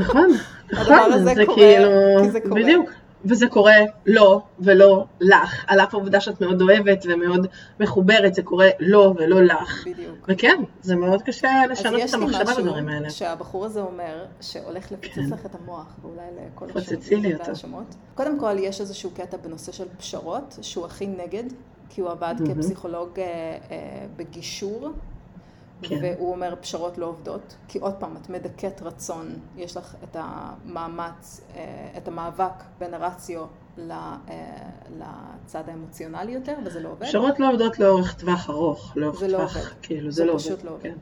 נכון, נכון, זה כאילו, כי זה קורה. בדיוק. וזה קורה לו ולא לך, על אף העובדה שאת מאוד אוהבת ומאוד מחוברת, זה קורה לו ולא לך. בדיוק. וכן, זה מאוד קשה לשנות את אז יש לי המחשבה משהו האלה. שהבחור הזה אומר, שהולך לפוצץ כן. לך את המוח, ואולי לכל אותו. וההאשמות. קודם כל, יש איזשהו קטע בנושא של פשרות, שהוא הכי נגד, כי הוא עבד מהמם. כפסיכולוג אה, אה, בגישור. כן. והוא אומר פשרות לא עובדות, כי עוד פעם, את מדכאת רצון, יש לך את המאמץ, אה, את המאבק בין הרציו אה, לצד האמוציונלי יותר, וזה לא עובד. פשרות לא עובדות לאורך טווח ארוך, לאורך זה לא טווח, עובד. כאילו, זה זה לא פשוט עובד. לא עובד. כן.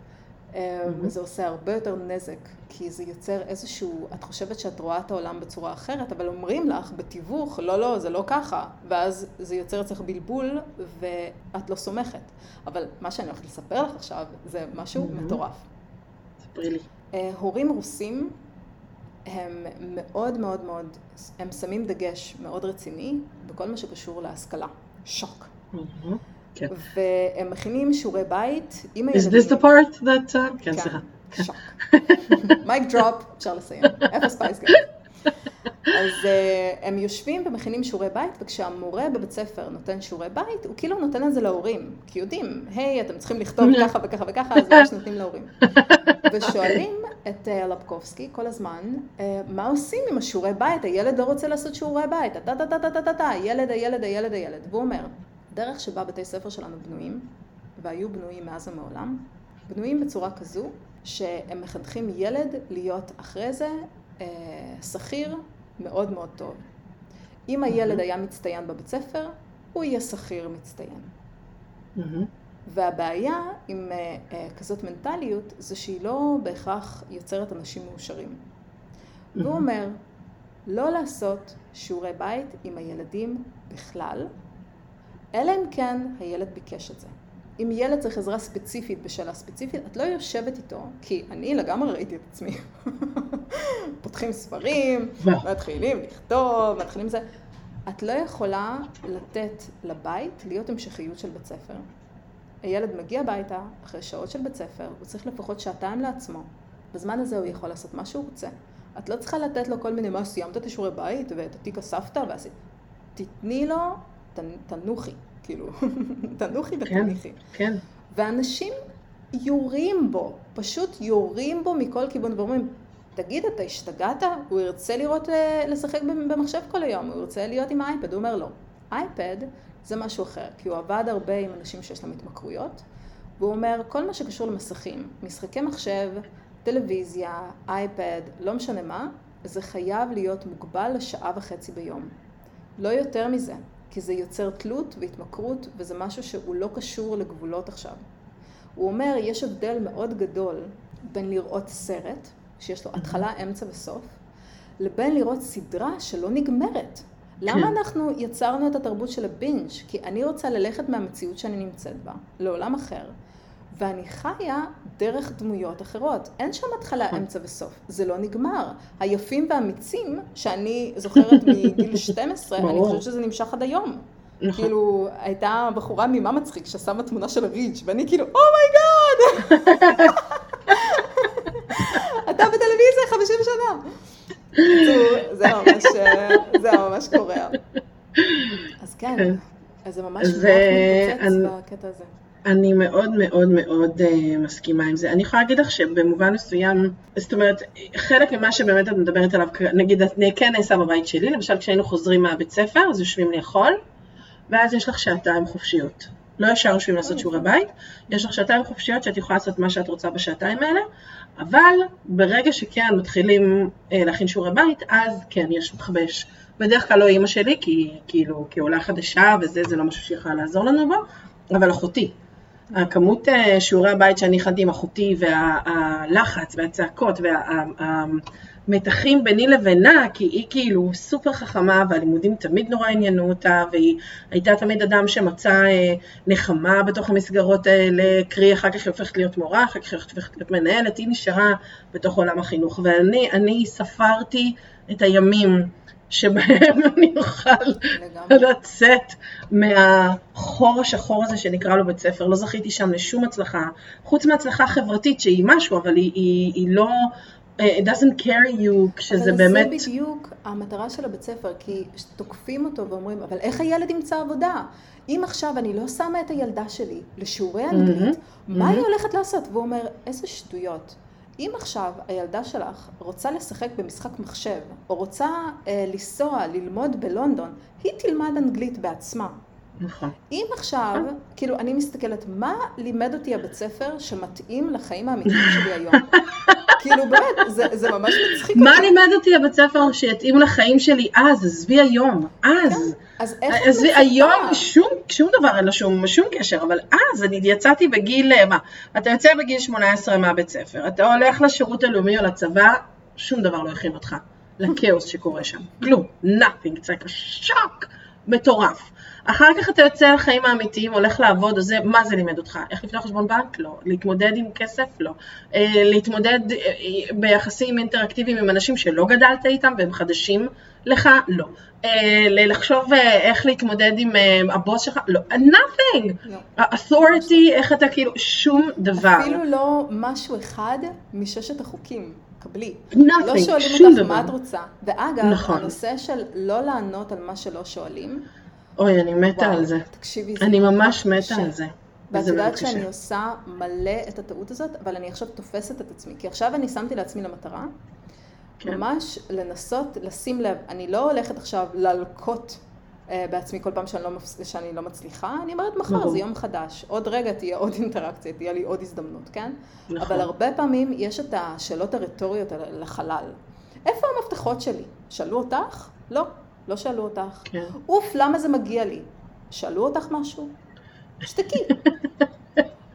מהמם. וזה עושה הרבה יותר נזק, כי זה יוצר איזשהו, את חושבת שאת רואה את העולם בצורה אחרת, אבל אומרים לך בתיווך, לא, לא, זה לא ככה, ואז זה יוצר אצלך בלבול, ואת לא סומכת. אבל מה שאני הולכת לספר לך עכשיו, זה משהו מהמם. מטורף. ספרי לי. אה, הורים רוסים הם מאוד מאוד מאוד, הם שמים דגש מאוד רציני בכל מה שקשור להשכלה. שוק. מהמם. כן. והם מכינים שיעורי בית עם Is הילדים. this the part that... uh, כן, סליחה. שוק. mic drop, אפשר לסיים. איפה Spice Girls. אז אה, הם יושבים ומכינים שיעורי בית, וכשהמורה בבית ספר נותן שיעורי בית, הוא כאילו נותן את זה להורים. כי יודעים, היי, אתם צריכים לכתוב ככה וככה וככה, אז ממש נותנים להורים. ושואלים את uh, לפקובסקי כל הזמן, uh, מה עושים עם השיעורי בית? הילד לא רוצה לעשות שיעורי בית, טה טה טה טה טה טה טה, הילד, הילד, הילד, הילד. והוא אומר, הדרך שבה בתי ספר שלנו בנויים, והיו בנויים מאז ומעולם, בנויים בצורה כזו שהם מחנכים ילד להיות אחרי זה אה, שכיר מאוד מאוד טוב. אם הילד היה מצטיין בבית ספר, הוא יהיה שכיר מצטיין. והבעיה עם אה, אה, כזאת מנטליות זה שהיא לא בהכרח יוצרת אנשים מאושרים. והוא אומר, לא לעשות שיעורי בית עם הילדים בכלל, אלא אם כן הילד ביקש את זה. אם ילד צריך עזרה ספציפית בשאלה ספציפית, את לא יושבת איתו, כי אני לגמרי ראיתי את עצמי. פותחים ספרים. מתחילים לכתוב, מתחילים זה. את לא יכולה לתת לבית להיות המשכיות של בית ספר. הילד מגיע הביתה אחרי שעות של בית ספר, הוא צריך לפחות שעתיים לעצמו. בזמן הזה הוא יכול לעשות מה שהוא רוצה. את לא צריכה לתת לו כל מיני, מה, סיימת את השיעורי בית ואת התיק הסבתא ועשית. תתני לו, תנוחי, כאילו, תנוחי ותניחי. כן. ואנשים יורים בו, פשוט יורים בו מכל כיוון ואומרים, תגיד, אתה השתגעת? הוא ירצה לראות, אה, לשחק במחשב כל היום, הוא ירצה להיות עם האייפד, הוא אומר לא. אייפד זה משהו אחר, כי הוא עבד הרבה עם אנשים שיש להם התמכרויות, והוא אומר, כל מה שקשור למסכים, משחקי מחשב, טלוויזיה, אייפד, לא משנה מה, זה חייב להיות מוגבל לשעה וחצי ביום. לא יותר מזה, כי זה יוצר תלות והתמכרות, וזה משהו שהוא לא קשור לגבולות עכשיו. הוא אומר, יש הבדל מאוד גדול בין לראות סרט, שיש לו התחלה, אמצע וסוף, לבין לראות סדרה שלא נגמרת. למה כן. אנחנו יצרנו את התרבות של הבינג'? כי אני רוצה ללכת מהמציאות שאני נמצאת בה, לעולם אחר, ואני חיה דרך דמויות אחרות. אין שם התחלה, נכון. אמצע וסוף. זה לא נגמר. היפים והאמיצים, שאני זוכרת מגיל 12, אני. חושבת שזה נמשך עד היום. נכון. כאילו, הייתה בחורה ממש מצחיק ששמה תמונה של רידג', ואני כאילו, Oh my God! אתה בטלוויזיה 50 שנה. זה ממש, זה ממש קורע. אז כן, כן. אז זה ממש אה, מתפוצץ אני- בקטע הזה. אני מאוד מאוד מאוד אה, מסכימה עם זה. אני יכולה להגיד לך שבמובן מסוים, זאת אומרת, חלק ממה שבאמת את מדברת עליו, נגיד, כן נעשה בבית שלי, למשל כשהיינו חוזרים מהבית ספר, אז יושבים לאכול, ואז יש לך שעתיים חופשיות. לא ישר יושבים לעשות שיעורי בית, יש לך שעתיים חופשיות שאת יכולה לעשות מה שאת רוצה בשעתיים האלה, אבל ברגע שכן מתחילים אה, להכין שיעורי בית, אז כן, יש מכבש. בדרך כלל לא אימא שלי, כי כאילו, כעולה חדשה וזה, זה לא משהו שיכולה לעזור לנו בו, אבל אחותי. הכמות אה, שיעורי הבית שאני הכנתי עם אחותי, והלחץ והצעקות והמתחים ביני לבינה, כי היא כאילו סופר חכמה והלימודים תמיד נורא עניינו אותה, והיא הייתה תמיד אדם שמצא אה, נחמה בתוך המסגרות האלה, קרי אחר כך היא הופכת להיות מורה, אחר כך היא הופכת להיות מנהלת, היא נשארה בתוך עולם החינוך, ואני אני ספרתי את הימים שבהם אני אוכל לגמרי. לצאת מהחור השחור הזה שנקרא לו בית ספר. לא זכיתי שם לשום הצלחה, חוץ מהצלחה חברתית שהיא משהו, אבל היא, היא, היא לא it doesn't carry you כשזה באמת... אבל זה בדיוק המטרה של הבית ספר, כי תוקפים אותו ואומרים, אבל איך הילד ימצא עבודה? אם עכשיו אני לא שמה את הילדה שלי לשיעורי אנגלית, mm-hmm. מה mm-hmm. היא הולכת לעשות? והוא אומר, איזה שטויות. אם עכשיו הילדה שלך רוצה לשחק במשחק מחשב, או רוצה אה, לנסוע, ללמוד בלונדון, היא תלמד אנגלית בעצמה. נכון. אם עכשיו, כאילו, אני מסתכלת, מה לימד אותי הבית ספר שמתאים לחיים האמיתיים שלי היום? כאילו, באמת, זה, זה ממש מצחיק אותי. מה לימד אותי הבית ספר שיתאים לחיים שלי אז? עזבי היום, אז. כן, אז איך את עזבי, היום שום, שום דבר אין לו שום, שום קשר, אבל אז אני יצאתי בגיל, מה? אתה יוצא בגיל 18 מהבית ספר, אתה הולך לשירות הלאומי או לצבא, שום דבר לא הכין אותך לכאוס שקורה שם. כלום, nothing, it's like a shock מטורף. אחר כך אתה יוצא לחיים האמיתיים, הולך לעבוד, אז זה, מה זה לימד אותך? איך לפתוח חשבון בנק? לא. להתמודד עם כסף? לא. אה, להתמודד אה, ביחסים אינטראקטיביים עם אנשים שלא גדלת איתם והם חדשים לך? לא. אה, לחשוב איך להתמודד עם הבוס שלך? לא. nothing. לא. authority, איך אתה כאילו, שום דבר. אפילו לא משהו אחד מששת החוקים. קבלי. Nothing, לא שואלים אותך מה את רוצה. ואגב, נכון. הנושא של לא לענות על מה שלא שואלים, אוי, אני מתה וואו, על זה. תקשיבי, זה אני ממש מתה ש... על זה. ואת יודעת שאני עושה מלא את הטעות הזאת, אבל אני עכשיו תופסת את עצמי. כי עכשיו אני שמתי לעצמי למטרה, כן. ממש לנסות לשים לב, אני לא הולכת עכשיו להלקות בעצמי כל פעם שאני לא, שאני לא מצליחה, אני אומרת מחר נכון. זה יום חדש, עוד רגע תהיה עוד אינטראקציה, תהיה לי עוד הזדמנות, כן? נכון. אבל הרבה פעמים יש את השאלות הרטוריות לחלל. איפה המפתחות שלי? שאלו אותך? לא. לא שאלו אותך. כן. אוף, למה זה מגיע לי? שאלו אותך משהו? שתקי.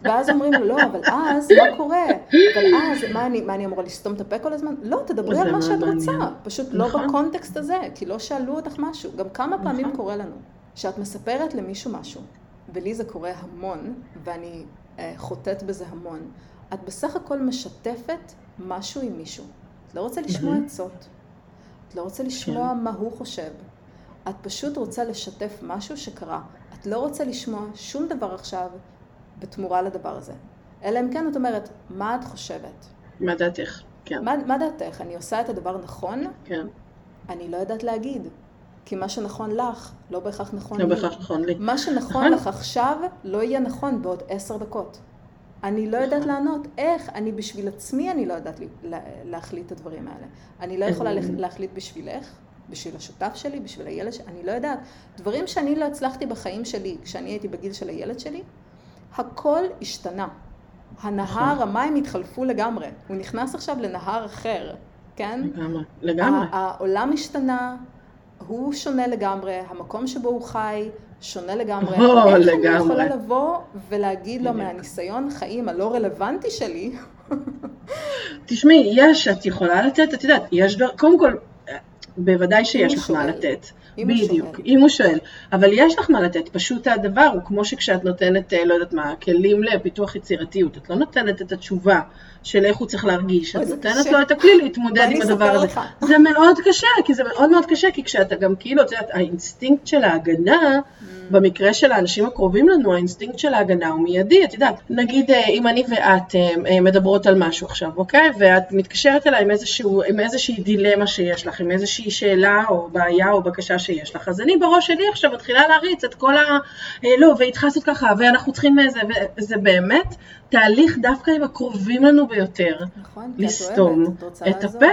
ואז אומרים לו, לא, אבל אז, מה קורה? אבל אז, מה אני, מה אני אמורה לסתום את הפה כל הזמן? לא, תדברי על מה שאת רוצה, פשוט לא נכון. בקונטקסט הזה, כי לא שאלו אותך משהו. גם כמה פעמים נכון. קורה לנו, שאת מספרת למישהו משהו, ולי זה קורה המון, ואני אה, חוטאת בזה המון, את בסך הכל משתפת משהו עם מישהו. את לא רוצה לשמוע עצות, את לא רוצה לשמוע כן. מה הוא חושב. את פשוט רוצה לשתף משהו שקרה. את לא רוצה לשמוע שום דבר עכשיו בתמורה לדבר הזה. אלא אם כן את אומרת, מה את חושבת? מה דעתך? כן. מה, מה דעתך? אני עושה את הדבר נכון? כן. אני לא יודעת להגיד. כי מה שנכון לך, לא בהכרח נכון לא לי. לא בהכרח נכון לי. מה שנכון נכון. לך עכשיו, לא יהיה נכון בעוד עשר דקות. אני לא יודעת נכון. לענות איך, אני בשביל עצמי אני לא יודעת לה, להחליט את הדברים האלה. אני לא יכולה להחליט בשבילך, בשביל השותף שלי, בשביל הילד שלי, אני לא יודעת. דברים שאני לא הצלחתי בחיים שלי, כשאני הייתי בגיל של הילד שלי, הכל השתנה. הנהר, נכון. המים התחלפו לגמרי. הוא נכנס עכשיו לנהר אחר, כן? לגמרי, לגמרי. העולם השתנה, הוא שונה לגמרי, המקום שבו הוא חי שונה לגמרי. או, איך לגמרי. אני יכולה לבוא ולהגיד לו מהניסיון חיים הלא רלוונטי שלי? תשמעי, יש, את יכולה לתת, את יודעת, יש קודם כל, בוודאי שיש לך מה לתת. אם בדיוק, אם הוא שואל. אבל יש לך מה לתת, פשוט הדבר הוא כמו שכשאת נותנת, אה, לא יודעת מה, כלים לפיתוח יצירתיות, את לא נותנת את התשובה של איך הוא צריך להרגיש, את נותנת לו את הכלי להתמודד עם הדבר הזה. זה מאוד קשה, כי זה מאוד מאוד קשה, כי כשאתה גם כאילו, את יודעת, האינסטינקט של ההגנה, אממ. במקרה של האנשים הקרובים לנו, האינסטינקט של ההגנה הוא מיידי, את יודעת, נגיד אה, אם אני ואת אה, מדברות על משהו עכשיו, אוקיי? ואת מתקשרת אליי עם, איזשהו, עם איזושהי דילמה שיש לך, עם איזושהי שאלה או בעיה או בקשה שיש לך. אז אני בראש שלי עכשיו מתחילה להריץ את כל ה... אה, לא, והיא צריכה לעשות ככה, ואנחנו צריכים איזה, וזה באמת תהליך דווקא עם הקרובים לנו ביותר. נכון, לסתום את הפה.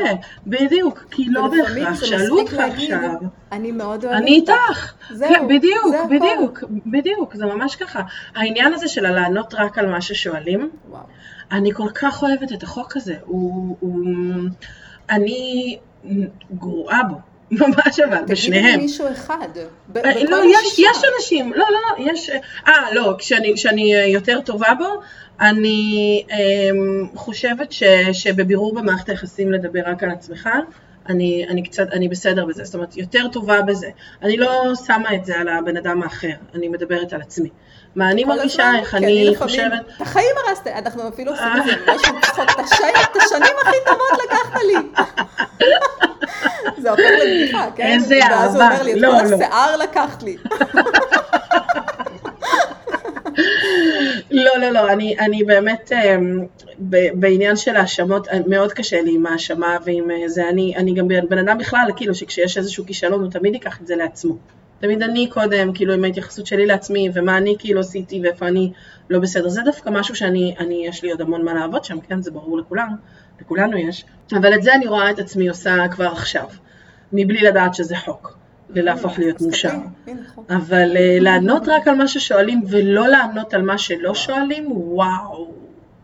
בדיוק, כי לא בהכרח, שאלו אותך עכשיו. אני מאוד אוהבת אני איתך. זהו, כן, בדיוק, זה בדיוק, בדיוק, זה ממש ככה. העניין הזה של הלענות רק על מה ששואלים, וואו. אני כל כך אוהבת את החוק הזה. הוא, הוא, אני גרועה בו. ממש אבל, בשניהם. תגידי מישהו אחד. אה, לא, יש, יש אנשים, לא, לא, לא, יש, אה, לא, כשאני, כשאני יותר טובה בו, אני אה, חושבת ש, שבבירור במערכת היחסים לדבר רק על עצמך, אני, אני קצת, אני בסדר בזה, זאת אומרת, יותר טובה בזה. אני לא שמה את זה על הבן אדם האחר, אני מדברת על עצמי. מה אני מרגישה, איך אני חושבת... את החיים הרסת, אנחנו אפילו עושים את זה, משהו צחוק, את השנים הכי טובות לקחת לי. זה הופך לבדיחה, כן? איזה אהבה, ואז הוא אומר לי, את לא, כל לא. השיער לקחת לי. לא, לא, לא, אני, אני באמת, אמ, ב- בעניין של האשמות, מאוד קשה לי עם האשמה ועם אה, זה, אני, אני גם בן אדם בכלל, כאילו שכשיש איזשהו כישלון הוא תמיד ייקח את זה לעצמו. תמיד אני קודם, כאילו עם ההתייחסות שלי לעצמי, ומה אני כאילו עשיתי ואיפה אני לא בסדר. זה דווקא משהו שאני, אני, יש לי עוד המון מה לעבוד שם, כן, זה ברור לכולם, לכולנו יש. אבל את זה אני רואה את עצמי עושה כבר עכשיו, מבלי לדעת שזה חוק, ולהפוך להיות מאושר. אבל אה, לענות רק על מה ששואלים ולא לענות על מה שלא שואלים, וואו,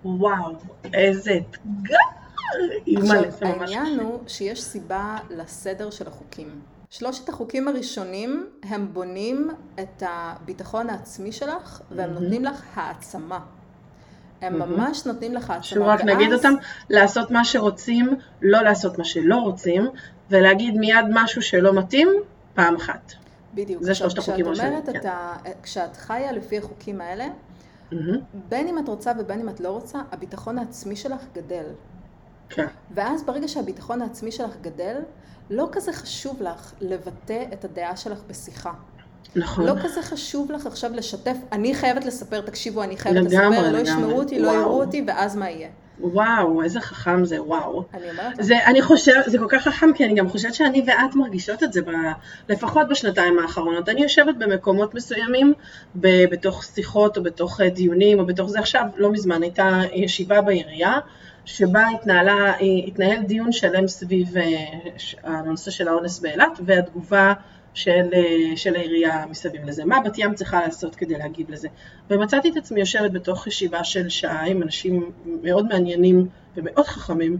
וואו, איזה אתגר. עכשיו, העניין הוא שיש סיבה לסדר של החוקים. שלושת החוקים הראשונים הם בונים את הביטחון העצמי שלך והם mm-hmm. נותנים לך העצמה. הם mm-hmm. ממש נותנים לך העצמה. שוב רק ואז... נגיד אותם, לעשות מה שרוצים, לא לעשות מה שלא רוצים, ולהגיד מיד משהו שלא מתאים, פעם אחת. בדיוק. זה שלושת החוקים הראשונים. כן. אתה, כשאת חיה לפי החוקים האלה, mm-hmm. בין אם את רוצה ובין אם את לא רוצה, הביטחון העצמי שלך גדל. כן. ואז ברגע שהביטחון העצמי שלך גדל, לא כזה חשוב לך לבטא את הדעה שלך בשיחה. נכון. לא כזה חשוב לך עכשיו לשתף, אני חייבת לספר, תקשיבו, אני חייבת לגמרי, לספר, לא ישמעו אותי, לא יראו אותי, ואז מה יהיה? וואו, איזה חכם זה, וואו. אני אומרת. זה, אני חושבת, זה כל כך חכם, כי אני גם חושבת שאני ואת מרגישות את זה, ב, לפחות בשנתיים האחרונות. אני יושבת במקומות מסוימים, ב, בתוך שיחות או בתוך אה, דיונים או בתוך זה. עכשיו, לא מזמן, הייתה ישיבה בעירייה, שבה התנהלה, התנהל דיון שלם סביב אה, הנושא של האונס באילת והתגובה של, אה, של העירייה מסביב לזה. מה בת ים צריכה לעשות כדי להגיב לזה? ומצאתי את עצמי יושבת בתוך ישיבה של שעה עם אנשים מאוד מעניינים ומאוד חכמים.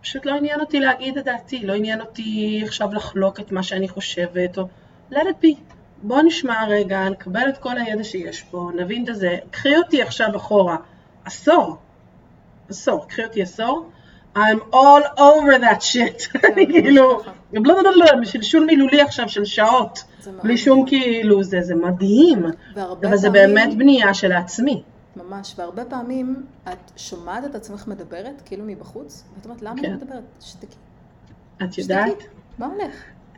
פשוט לא עניין אותי להגיד את דעתי, לא עניין אותי עכשיו לחלוק את מה שאני חושבת, או let it be. בוא נשמע רגע, נקבל את כל הידע שיש פה, נבין את זה. קחי אותי עכשיו אחורה, עשור, עשור, קחי אותי עשור, I'm all over that shit, אני כאילו, בשלשול מילולי עכשיו של שעות, בלי שום כאילו, זה, זה מדהים, אבל זה באמת בנייה של העצמי. ממש, והרבה פעמים את שומעת את עצמך מדברת, כאילו מבחוץ, ואת אומרת, למה את כן. מדברת? שתקי. את יודעת? מה הולך?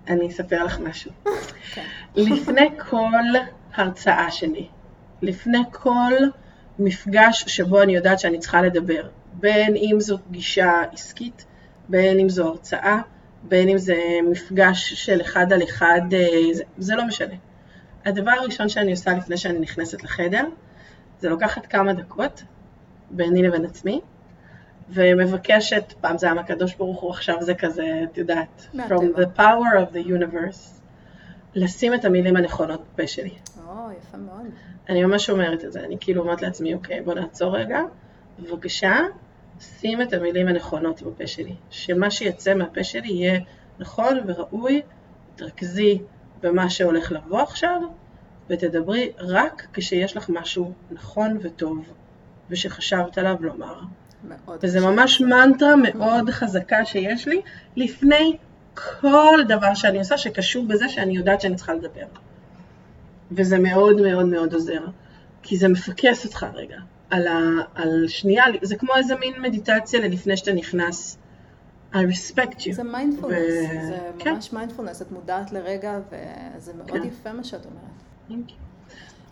אני אספר לך משהו. כן. לפני כל הרצאה שלי, לפני כל מפגש שבו אני יודעת שאני צריכה לדבר, בין אם זו פגישה עסקית, בין אם זו הרצאה, בין אם זה מפגש של אחד על אחד, אה, זה, זה לא משנה. הדבר הראשון שאני עושה לפני שאני נכנסת לחדר, זה לוקחת כמה דקות ביני לבין עצמי, ומבקשת, פעם זה היה מהקדוש ברוך הוא, עכשיו זה כזה, את יודעת, From the power of the universe, לשים את המילים הנכונות בפה שלי. או, יפה מאוד. אני ממש אומרת את זה, אני כאילו אומרת לעצמי, אוקיי, בוא נעצור רגע, בבקשה, שים את המילים הנכונות בפה שלי, שמה שיצא מהפה שלי יהיה נכון וראוי, תרכזי במה שהולך לבוא עכשיו, ותדברי רק כשיש לך משהו נכון וטוב, ושחשבת עליו לומר. וזה ממש מנטרה מאוד חזקה שיש לי לפני כל דבר שאני עושה שקשור בזה שאני יודעת שאני צריכה לדבר. וזה מאוד מאוד מאוד עוזר, כי זה מפקס אותך רגע. על, ה, על שנייה, זה כמו איזה מין מדיטציה ללפני שאתה נכנס. I respect you. זה מיינדפולנס, ו... זה כן. ממש מיינדפולנס, את מודעת לרגע וזה מאוד כן. יפה מה שאת אומרת. Thank you.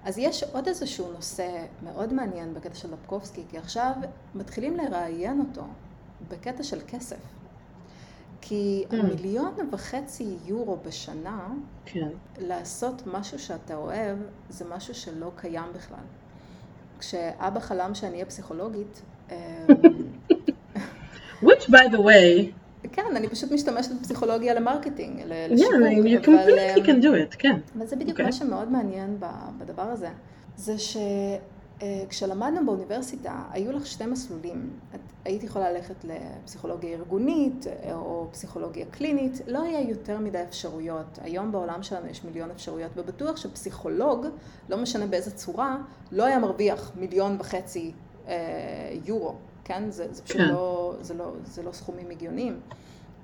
אז יש עוד איזשהו נושא מאוד מעניין בקטע של לפקובסקי, כי עכשיו מתחילים לראיין אותו בקטע של כסף. כי אממ. מיליון וחצי יורו בשנה, כן. לעשות משהו שאתה אוהב, זה משהו שלא קיים בכלל. כשאבא חלם שאני אהיה פסיכולוגית... אמ, Which by the way... כן, אני פשוט משתמשת בפסיכולוגיה ל marketing, לשיווק. Yeah, you completely um, can do it, כן. אבל זה בדיוק okay. מה שמאוד מעניין בדבר הזה. זה ש... אה, כשלמדנו באוניברסיטה, היו לך שתי מסלולים. את היית יכולה ללכת לפסיכולוגיה ארגונית אה, או פסיכולוגיה קלינית, לא היה יותר מדי אפשרויות. היום בעולם שלנו יש מיליון אפשרויות, ובטוח שפסיכולוג, לא משנה באיזה צורה, לא היה מרוויח מיליון וחצי אה, יורו, כן? זה, זה פשוט כן. לא, זה לא, זה לא סכומים הגיוניים.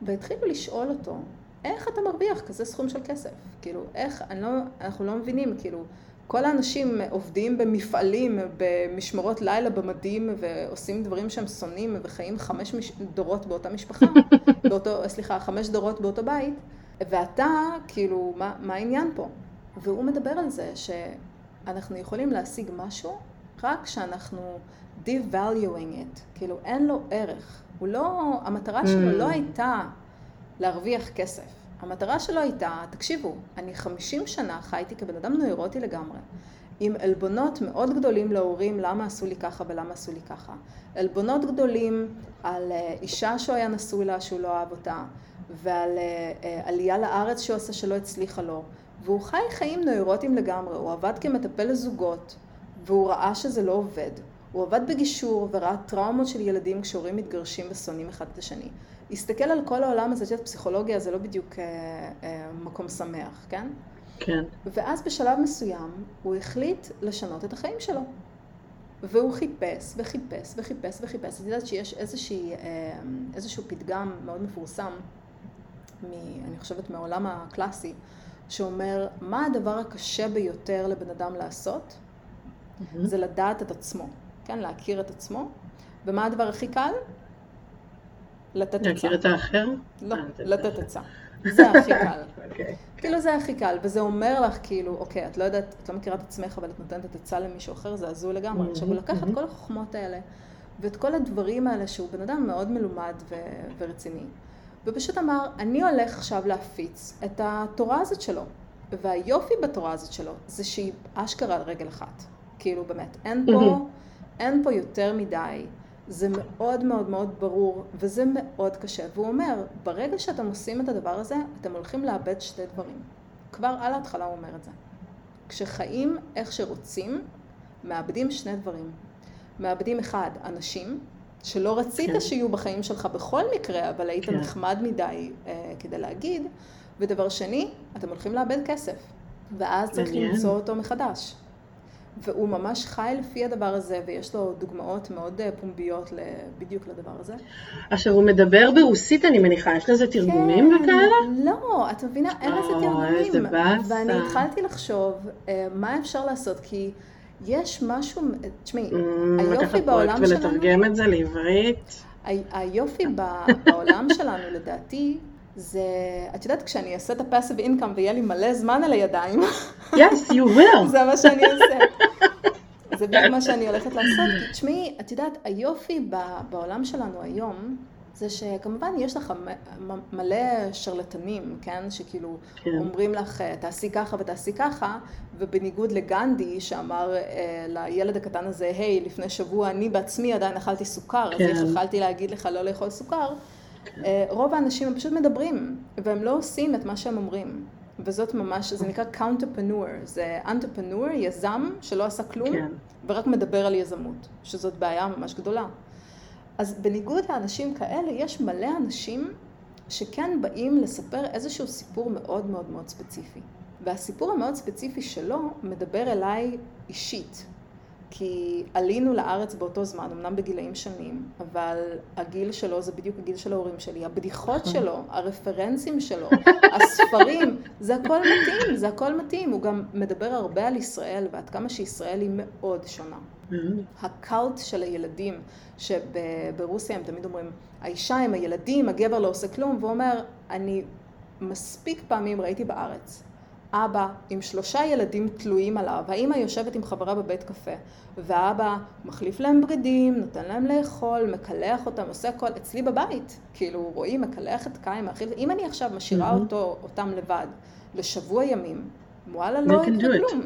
והתחילו לשאול אותו, איך אתה מרוויח כזה סכום של כסף? כאילו, איך, לא, אנחנו לא מבינים, כאילו... כל האנשים עובדים במפעלים, במשמרות לילה במדים, ועושים דברים שהם שונאים, וחיים חמש מש... דורות באותה משפחה, באותו, סליחה, חמש דורות באותו בית, ואתה, כאילו, מה, מה העניין פה? והוא מדבר על זה שאנחנו יכולים להשיג משהו רק כשאנחנו devaluing it, כאילו אין לו ערך. הוא לא, המטרה שלו לא הייתה להרוויח כסף. המטרה שלו הייתה, תקשיבו, אני 50 שנה חייתי כבן אדם נוירוטי לגמרי, עם עלבונות מאוד גדולים להורים למה עשו לי ככה ולמה עשו לי ככה. עלבונות גדולים על אה, אישה שהוא היה נשוי לה שהוא לא אהב אותה, ועל אה, אה, עלייה לארץ שהוא עשה שלא הצליחה לו. והוא חי חיים נוירוטיים לגמרי, הוא עבד כמטפל לזוגות, והוא ראה שזה לא עובד. הוא עבד בגישור וראה טראומות של ילדים כשהורים מתגרשים ושונאים אחד את השני. הסתכל על כל העולם הזה, שאת פסיכולוגיה זה לא בדיוק אה, אה, מקום שמח, כן? כן. ואז בשלב מסוים הוא החליט לשנות את החיים שלו. והוא חיפש וחיפש וחיפש וחיפש. את יודעת שיש איזושהי, אה, איזשהו פתגם מאוד מפורסם, מ, אני חושבת מהעולם הקלאסי, שאומר, מה הדבר הקשה ביותר לבן אדם לעשות? Mm-hmm. זה לדעת את עצמו, כן? להכיר את עצמו. ומה הדבר הכי קל? לתת עצה. להכיר את האחר? לא, אה, לתת עצה. זה הכי קל. אוקיי. כאילו זה הכי קל, וזה אומר לך כאילו, אוקיי, את לא יודעת, את לא מכירה את עצמך, אבל את נותנת את עצה למישהו אחר, זה הזוי לגמרי. Mm-hmm. עכשיו, הוא לקח את כל החוכמות האלה, ואת כל הדברים האלה, שהוא בן אדם מאוד מלומד ו- ורציני, ופשוט אמר, אני הולך עכשיו להפיץ את התורה הזאת שלו. והיופי בתורה הזאת שלו, זה שהיא אשכרה על רגל אחת. כאילו, באמת, אין פה, אין פה יותר מדי. זה מאוד מאוד מאוד ברור, וזה מאוד קשה. והוא אומר, ברגע שאתם עושים את הדבר הזה, אתם הולכים לאבד שתי דברים. כבר על ההתחלה הוא אומר את זה. כשחיים איך שרוצים, מאבדים שני דברים. מאבדים אחד, אנשים, שלא רצית כן. שיהיו בחיים שלך בכל מקרה, אבל היית כן. נחמד מדי אה, כדי להגיד. ודבר שני, אתם הולכים לאבד כסף. ואז צריך למצוא אותו מחדש. והוא ממש חי לפי הדבר הזה, ויש לו דוגמאות מאוד אה, פומביות בדיוק לדבר הזה. עכשיו, הוא מדבר ברוסית, אני מניחה, יש לזה תרגומים כן, וכאלה? לא, את מבינה, אין לזה תרגומים. איזה באסה. ואני התחלתי לחשוב אה, מה אפשר לעשות, כי יש משהו, תשמעי, mm, היופי בעולם שלנו... לקחת פרויקט ולתרגם את זה לעברית. היופי בעולם שלנו, לדעתי, זה, את יודעת, כשאני אעשה את הפאסיב אינקאם ויהיה לי מלא זמן על הידיים, yes, you will. זה מה שאני אעשה. זה בדיוק מה שאני הולכת לעשות. כי תשמעי, את יודעת, היופי בעולם שלנו היום, זה שכמובן יש לך מלא שרלטנים, כן? שכאילו כן. אומרים לך, תעשי ככה ותעשי ככה, ובניגוד לגנדי שאמר אה, לילד הקטן הזה, היי, לפני שבוע אני בעצמי עדיין אכלתי סוכר, כן. אז איך יכלתי להגיד לך לא לאכול סוכר, רוב האנשים הם פשוט מדברים, והם לא עושים את מה שהם אומרים. וזאת ממש, זה נקרא counterpreneur, זה entrepreneur, יזם שלא עשה כלום, כן. ורק מדבר על יזמות, שזאת בעיה ממש גדולה. אז בניגוד לאנשים כאלה, יש מלא אנשים שכן באים לספר איזשהו סיפור מאוד מאוד מאוד ספציפי. והסיפור המאוד ספציפי שלו מדבר אליי אישית. כי עלינו לארץ באותו זמן, אמנם בגילאים שונים, אבל הגיל שלו זה בדיוק הגיל של ההורים שלי, הבדיחות נכון. שלו, הרפרנסים שלו, הספרים, זה הכל מתאים, זה הכל מתאים. הוא גם מדבר הרבה על ישראל ועד כמה שישראל היא מאוד שונה. Mm-hmm. הקאלט של הילדים, שברוסיה הם תמיד אומרים, האישה עם הילדים, הגבר לא עושה כלום, והוא אומר, אני מספיק פעמים ראיתי בארץ אבא עם שלושה ילדים תלויים עליו, האמא יושבת עם חברה בבית קפה, והאבא מחליף להם בגדים, נותן להם לאכול, מקלח אותם, עושה הכל, אצלי בבית, כאילו רואים, מקלח את קיים, מאכיל, אם אני עכשיו משאירה mm-hmm. אותו, אותם לבד לשבוע ימים, וואלה לא יקרה כלום.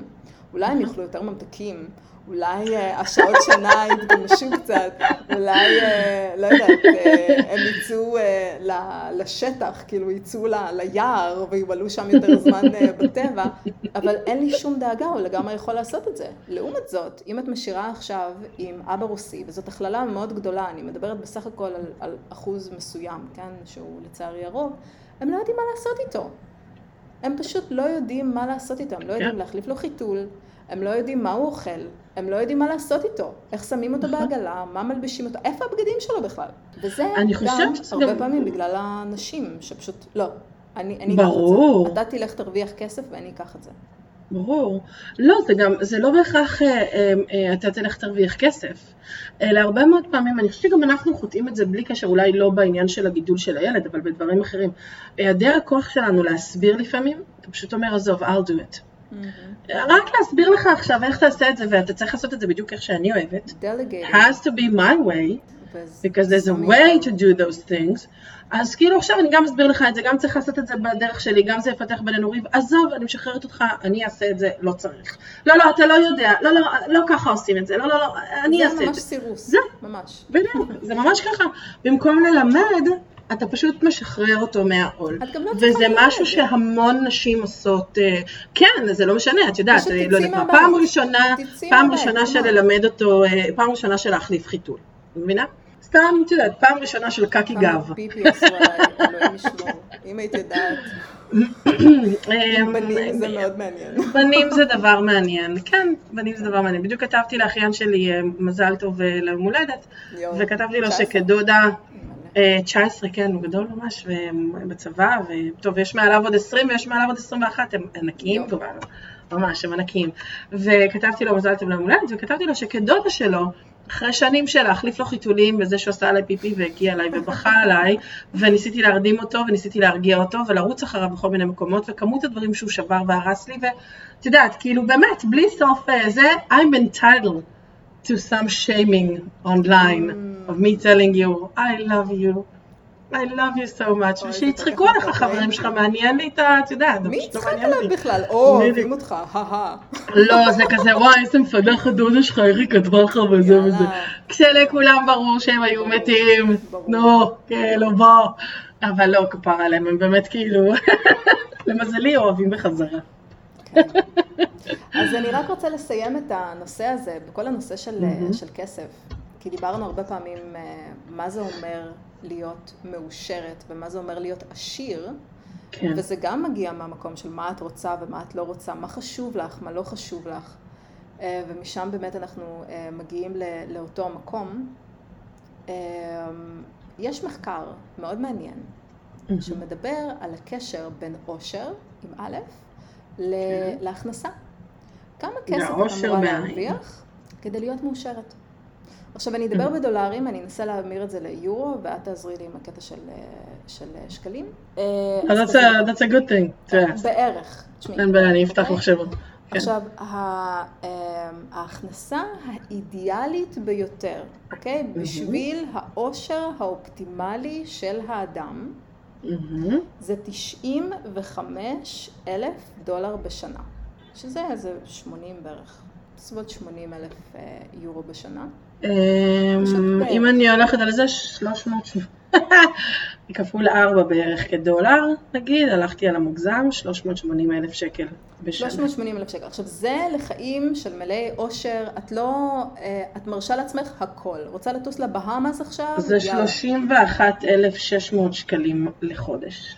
אולי הם יאכלו יותר ממתקים, אולי אה, השעות שנה יתגמשו קצת, אולי, אה, לא יודעת, אה, הם יצאו לשטח, כאילו יצאו ליער ויבלו שם יותר זמן בטבע, אבל אין לי שום דאגה, הוא לגמרי יכול לעשות את זה. לעומת זאת, אם את משאירה עכשיו עם אבא רוסי, וזאת הכללה מאוד גדולה, אני מדברת בסך הכל על, על אחוז מסוים, כן, שהוא לצערי הרוב, הם לא יודעים מה לעשות איתו. הם פשוט לא יודעים מה לעשות איתו, הם לא יודעים כן. להחליף לו חיתול, הם לא יודעים מה הוא אוכל, הם לא יודעים מה לעשות איתו, איך שמים אותו נכון. בעגלה, מה מלבישים אותו, איפה הבגדים שלו בכלל. וזה גם הרבה גם... פעמים בגלל האנשים שפשוט, לא, אני, אני ברור. אקח את זה. אתה תלך תרוויח כסף ואני אקח את זה. ברור. לא, זה גם, זה לא בהכרח אה, אה, אה, אתה תלך תרוויח כסף, אלא הרבה מאוד פעמים, אני חושבת שגם אנחנו חוטאים את זה בלי קשר, אולי לא בעניין של הגידול של הילד, אבל בדברים אחרים. היעדר הכוח שלנו להסביר לפעמים, אתה פשוט אומר, עזוב, I'll do it. רק להסביר לך עכשיו איך תעשה את זה, ואתה צריך לעשות את זה בדיוק איך שאני אוהבת. Delegate. has to be my way, because there's a way to do those things. אז כאילו עכשיו אני גם אסביר לך את זה, גם צריך לעשות את זה בדרך שלי, גם זה יפתח בינינו ריב, עזוב, אני משחררת אותך, אני אעשה את זה, לא צריך. לא, לא, אתה לא יודע, לא, לא, לא ככה עושים את זה, לא, לא, לא, אני זה אעשה את ממש זה. סירוס. זה. ממש. בדיוק, זה ממש ככה. במקום ללמד, אתה פשוט משחרר אותו מהעול. את גם לא צריכה וזה. משהו שהמון נשים עושות, אה, כן, זה לא משנה, את יודעת, פשוט אה, לא יודעת מה. פעם ראשונה, פעם ראשונה של? ללמד אותו, אה, פעם ראשונה של להחליף חיתול, מבינה? סתם, את יודעת, פעם ראשונה של קקי גב. פיפי עשו עליי, אלוהים ישמור. אם היית יודעת, בנים זה מאוד מעניין. בנים זה דבר מעניין, כן, בנים זה דבר מעניין. בדיוק כתבתי לאחיין שלי מזל טוב ליום הולדת, וכתבתי לו 19? שכדודה, 19, כן, הוא גדול ממש, ובצבא, וטוב, יש מעליו עוד 20 ויש מעליו עוד 21, הם ענקיים. כבר, ממש, הם ענקיים. וכתבתי לו מזל טוב ליום הולדת, וכתבתי לו שכדודה שלו, אחרי שנים של להחליף לו חיתולים בזה שהוא עשה עליי פיפי והגיע אליי ובכה עליי, וניסיתי להרדים אותו וניסיתי להרגיע אותו ולרוץ אחריו בכל מיני מקומות, וכמות הדברים שהוא שבר והרס לי, ואת יודעת, כאילו באמת, בלי סוף אה, זה, I'm entitled to some shaming online Mm. of me telling you, I love you. I love you so much, ושיצחקו עליך כך החברים שלך. מעניין לי את ה... את יודעת, מי לא יצחק עליו. בכלל? או. אוהבים אותך, הא לא, זה כזה, וואי, איזה מפגח הדודה שלך, איך היא כתבה לך וזה. וזה. כשלכולם ברור שהם היו מתים. נו, כאילו, בוא. אבל לא, כפרה עליהם, הם באמת כאילו, למזלי אוהבים בחזרה. אז אני רק רוצה לסיים את הנושא הזה, בכל הנושא של, מהמם. של כסף. כי דיברנו הרבה פעמים אה, מה זה אומר להיות מאושרת ומה זה אומר להיות עשיר, כן. וזה גם מגיע מהמקום של מה את רוצה ומה את לא רוצה, מה חשוב לך, מה לא חשוב לך. אה, ומשם באמת אנחנו מגיעים ל- לאותו המקום. יש מחקר מאוד מעניין שמדבר על הקשר בין עושר, עם א', להכנסה. כמה כסף את אמורה. להרוויח כדי להיות מאושרת? עכשיו אני אדבר בדולרים, אני אנסה להמיר את זה ליורו, ואת תעזרי לי עם הקטע של, אה, של אה, שקלים. אה, אז That's that's a good thing. בערך. אין בעיה, אני אפתח אוקיי? מחשבון. כן. עכשיו, אמ, ההכנסה האידיאלית ביותר, אוקיי? בשביל העושר האופטימלי של האדם, זה 95 אלף דולר בשנה, שזה איזה 80 בערך, בסביבות 80 אלף אה, יורו בשנה. בערך. אם אני הולכת על זה, 300, כפול 4 בערך כדולר, נגיד, הלכתי על המוגזם, 380 אלף שקל בשנה. 380 אלף שקל. עכשיו, זה לחיים של מלאי עושר, את לא, אה, את מרשה לעצמך הכל. רוצה לטוס לבהאמאס עכשיו? זה 31,600 שקלים לחודש.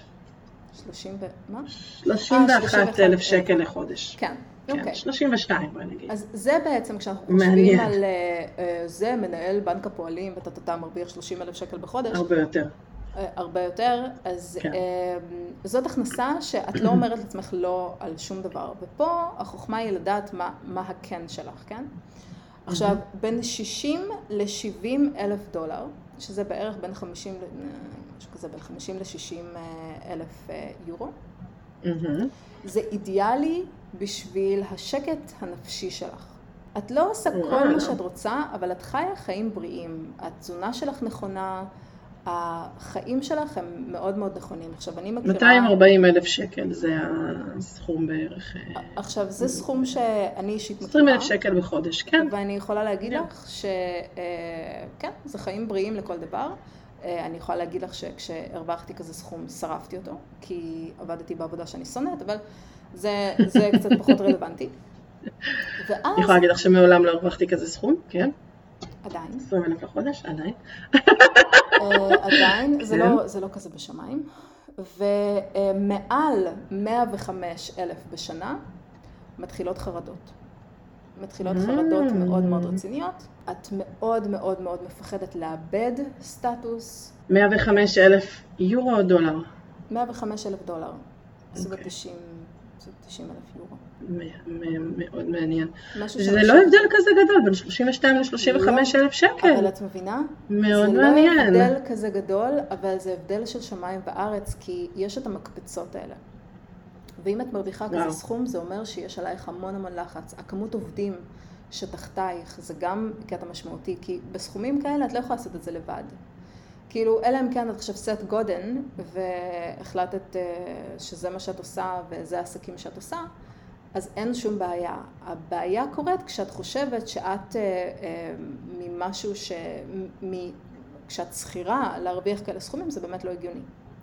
30 ו... מה? 31,000 שקל לחודש. כן, כן, אוקיי. 32 בואי נגיד. אז זה בעצם, כשאנחנו חושבים. על אה, אה, זה, מנהל בנק הפועלים, וטטטה מרוויח 30 אלף שקל בחודש, הרבה יותר. אה, הרבה יותר, אז כן. זאת הכנסה שאת לא אומרת לעצמך לא על שום דבר. ופה החוכמה היא לדעת מה, מה הכן שלך, כן? עכשיו, בין 60 ל-70 אלף דולר, שזה בערך בין 50, ל- אה, משהו כזה, בין 50 ל-60 אלף יורו. זה אידיאלי בשביל השקט הנפשי שלך. את לא עושה כל וואלה. מה שאת רוצה, אבל את חיה חיים בריאים. התזונה שלך נכונה, החיים שלך הם מאוד מאוד נכונים. עכשיו, אני מכירה... 240 אלף שקל זה הסכום בערך. אה, עכשיו, זה סכום שאני אישית מכירה. 20 אלף שקל בחודש, כן. ואני יכולה להגיד כן. לך שכן, זה חיים בריאים לכל דבר. אה, אני יכולה להגיד לך שכשהרווחתי כזה סכום, שרפתי אותו, כי עבדתי בעבודה שאני שונאת, אבל זה, זה קצת פחות רלוונטי. ואז, אני יכולה להגיד לך שמעולם לא הרווחתי כזה סכום, כן. עדיין, 20 אלף לחודש, עדיין. אה, עדיין, זה כן. לא, זה לא כזה בשמיים. ומעל 105 אלף בשנה מתחילות חרדות. מתחילות חרדות Mm. מאוד מאוד רציניות. את מאוד מאוד מאוד מפחדת לאבד סטטוס. 105 אלף יורו או דולר? 105 אלף דולר. בסביבות אוקיי. 90 בסביבות 90 אלף יורו. מאוד מעניין. זה לא הבדל כזה גדול, בין 32 ל-35 אלף אבל שקל. את מבינה? מאוד זה מעניין. לא הבדל כזה גדול, אבל זה הבדל של שמיים וארץ, כי יש את המקפצות האלה. ואם את מרוויחה. כזה סכום, זה אומר שיש עלייך המון המון לחץ. הכמות עובדים שתחתייך זה גם קטע משמעותי, כי בסכומים כאלה את לא יכולה לעשות את זה לבד. כאילו, אלא אם כן את עכשיו סט גודן, והחלטת אה, שזה מה שאת עושה וזה העסקים שאת עושה, אז אין שום בעיה. הבעיה קורית כשאת חושבת שאת אה, אה, ממשהו ש... מ... כשאת שכירה, להרוויח כאלה סכומים זה באמת לא הגיוני.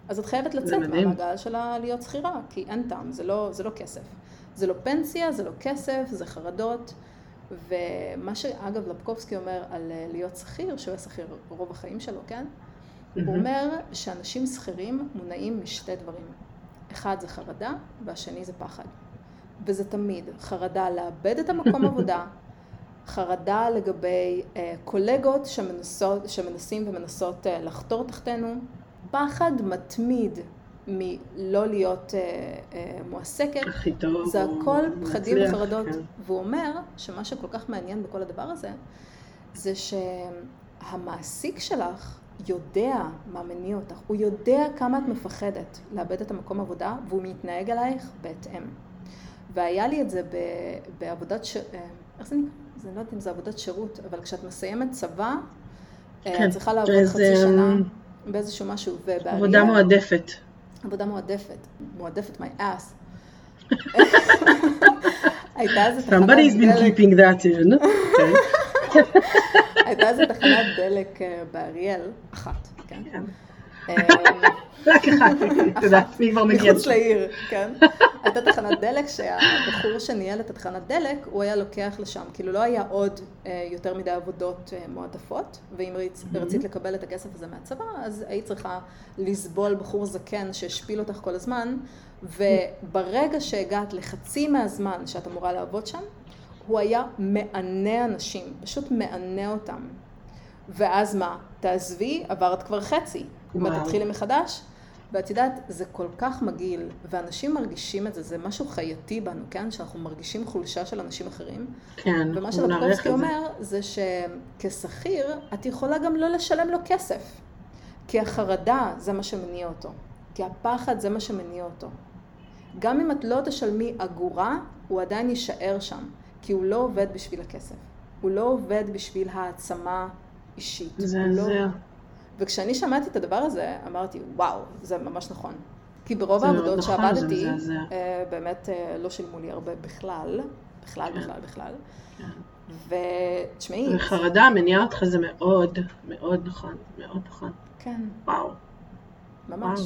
אז את חייבת לצאת. מהמעגל של להיות שכירה, כי אין טעם, זה לא, זה לא כסף. זה לא פנסיה, זה לא כסף, זה חרדות. ומה שאגב לפקובסקי אומר על להיות שכיר, שהוא היה שכיר רוב החיים שלו, כן? הוא. אומר שאנשים שכירים מונעים משתי דברים. אחד זה חרדה, והשני זה פחד. וזה תמיד חרדה לאבד את המקום עבודה, חרדה לגבי אה, קולגות שמנסות, שמנסים ומנסות אה, לחתור תחתינו, פחד מתמיד מלא להיות אה, אה, מועסקת. זה הכל פחדים וחרדות. כן. והוא אומר שמה שכל כך מעניין בכל הדבר הזה, זה שהמעסיק שלך יודע מה מניע אותך, הוא יודע כמה את מפחדת לאבד את המקום עבודה, והוא מתנהג אלייך בהתאם. והיה לי את זה ב- בעבודת, ש... אה, איך זה נקרא? זה לא יודעת אם זה עבודת שירות, אבל כשאת מסיימת צבא, אה, כן, את צריכה לעבוד באיזה, חצי שנה אמ, באיזשהו משהו, ובאריאל... עבודה מועדפת. עבודה מועדפת, מועדפת my ass. הייתה איזה תחנת Somebody's been דלק, keeping that in. כן. הייתה איזה תחנת דלק אה, באריאל, אחת, כן? כן. אה, רק אחד, את יודעת, מי כבר מגיע. מחוץ לעיר, כן? הייתה תחנת דלק שהבחור שניהל את התחנת דלק, הוא היה לוקח לשם, כאילו לא היה עוד אה, יותר מדי עבודות מועדפות, ואם רצ, רצית לקבל את הכסף הזה מהצבא, אז היית צריכה לסבול בחור זקן שהשפיל אותך כל הזמן, וברגע שהגעת לחצי מהזמן שאת אמורה לעבוד שם, הוא היה מענה אנשים, פשוט מענה אותם. ואז מה? תעזבי, עברת כבר חצי. וואו. תתחילי מחדש? ואת יודעת, זה כל כך מגעיל, ואנשים מרגישים את זה, זה משהו חייתי בנו, כן? שאנחנו מרגישים חולשה של אנשים אחרים. כן, ומה שלפקובסקי זה. אומר, זה שכשכיר, את יכולה גם לא לשלם לו כסף. כי החרדה זה מה שמניע אותו. כי הפחד זה מה שמניע אותו. גם אם את לא תשלמי אגורה, הוא עדיין יישאר שם. כי הוא לא עובד בשביל הכסף. הוא לא עובד בשביל העצמה אישית. הוא לא... מזעזע. וכשאני שמעתי את הדבר הזה, אמרתי, וואו, זה ממש נכון. כי ברוב זה העבודות נכון, זה שעבדתי, מזעזע. אה, באמת אה, לא שילמו לי הרבה בכלל, בכלל, כן. בכלל, בכלל. כן. ותשמעי, וחרדה מניעה אותך זה מאוד, מאוד נכון, מאוד נכון. כן, וואו. ממש,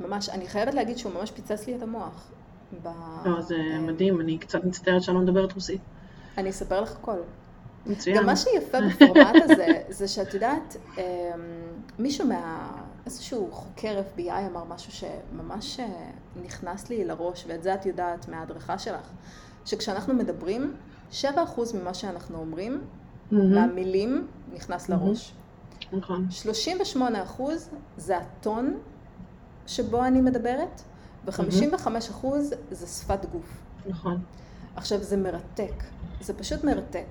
ממש. אני חייבת להגיד שהוא ממש פיצץ לי את המוח. ב... לא, זה אה, מדהים, אני קצת מצטערת שאני לא מדברת רוסית. אני אספר לך הכל. מצוין. גם מה שיפה בפורמט הזה, זה שאת יודעת, אמ, מישהו מה... איזשהו חוקר FBI אמר משהו שממש אה, נכנס לי לראש, ואת זה את יודעת מההדרכה שלך, שכשאנחנו מדברים, 7% ממה שאנחנו אומרים, מהמם, מהמילים, נכנס לראש. נכון. 38% זה הטון שבו אני מדברת, ו-55% זה שפת גוף. נכון. עכשיו, זה מרתק. זה פשוט מרתק.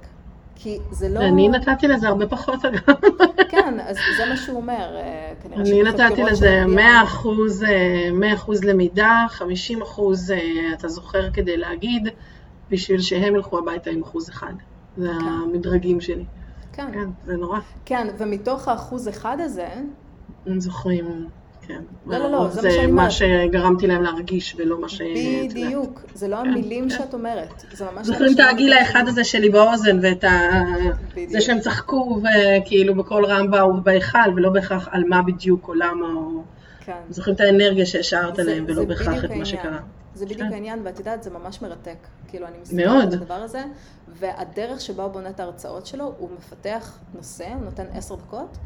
כי זה לא... אני נתתי לזה הרבה פחות אגב. כן, אז זה מה שהוא אומר. אה, אני נתתי לזה ה-FBI 100 אחוז, אה, 100 אחוז למידה, 50 אחוז אה, אתה זוכר כדי להגיד, בשביל שהם ילכו הביתה עם אחוז אחד. זה המדרגים שלי. כן, כן, זה נורא. כן, ומתוך האחוז אחד הזה, הם זוכרים, כן. לא, לא, לא, הרוב זה מה שאני זה אומרת. מה שגרמתי להם להרגיש ולא מה ש... בדיוק, זה לא כן, המילים כן. שאת אומרת, זה ממש... זוכרים את הגיל האחד הזה שלי באוזן ואת ה... בדיוק. זה שהם צחקו וכאילו בקול רם באו בהיכל ולא בהכרח על מה בדיוק או למה או... כן. זוכרים את האנרגיה שהשארת זה- עליהם ולא זה בהכרח את מה. שקרה. זה בדיוק כן. העניין, ואת יודעת, זה ממש מרתק. כאילו, אני מסתכלת. על הדבר הזה, והדרך שבה הוא בונה את ההרצאות שלו, הוא מפתח נושא, הוא נותן עשר דקות,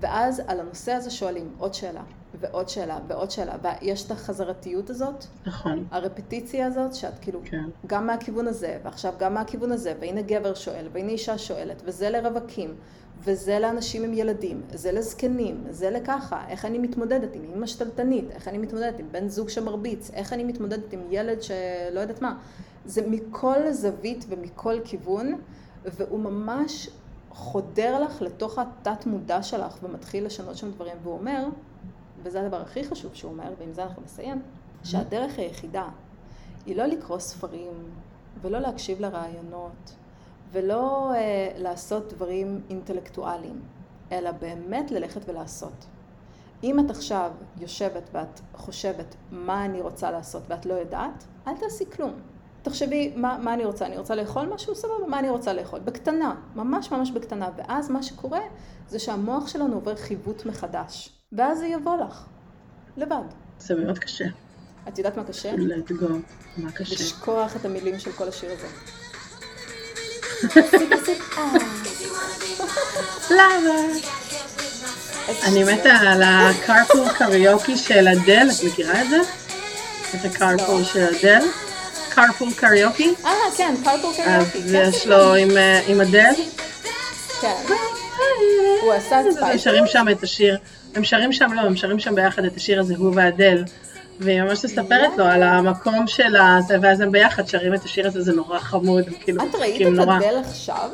ואז על הנושא הזה שואלים עוד שאלה, ועוד שאלה, ועוד שאלה, ויש את החזרתיות הזאת, נכון, הרפטיציה הזאת, שאת כאילו, כן. גם מהכיוון הזה, ועכשיו גם מהכיוון הזה, והנה גבר שואל, והנה אישה שואלת, וזה לרווקים, וזה לאנשים עם ילדים, זה לזקנים, זה לככה, איך אני מתמודדת עם אמא שתלטנית, איך אני מתמודדת עם בן זוג שמרביץ, איך אני מתמודדת עם ילד שלא יודעת מה. זה מכל זווית ומכל כיוון, והוא ממש חודר לך לתוך התת מודע שלך ומתחיל לשנות שם דברים, והוא אומר, וזה הדבר הכי חשוב שהוא אומר, ועם זה אנחנו נסיים, שהדרך היחידה היא לא לקרוא ספרים, ולא להקשיב לרעיונות, ולא אה, לעשות דברים אינטלקטואליים, אלא באמת ללכת ולעשות. אם את עכשיו יושבת ואת חושבת מה אני רוצה לעשות ואת לא יודעת, אל תעשי כלום. תחשבי מה, מה אני רוצה, אני רוצה לאכול משהו? סבבה, מה אני רוצה לאכול? בקטנה, ממש ממש בקטנה. ואז מה שקורה זה שהמוח שלנו עובר חיווט מחדש. ואז זה יבוא לך, לבד. זה מאוד קשה. את יודעת מה קשה? let go. מה קשה? לשכוח את המילים של כל השיר הזה. למה? אני מתה על הקרפול קריוקי של אדל, את מכירה את זה? את הקרפול לא. של אדל? קרפול קריוקי? אה, כן, פרפול אז קריוקי. יש לו עם, אה, עם אדל. כן. הוא עשה את Spice. שרים שם את השיר, הם שרים שם, לא, הם שרים שם ביחד את השיר הזה, הוא ואדל. והיא ממש מספרת לו על המקום של הזה, ואז הם ביחד שרים את השיר הזה, זה נורא חמוד, כאילו את ראית את נורא. אדל עכשיו?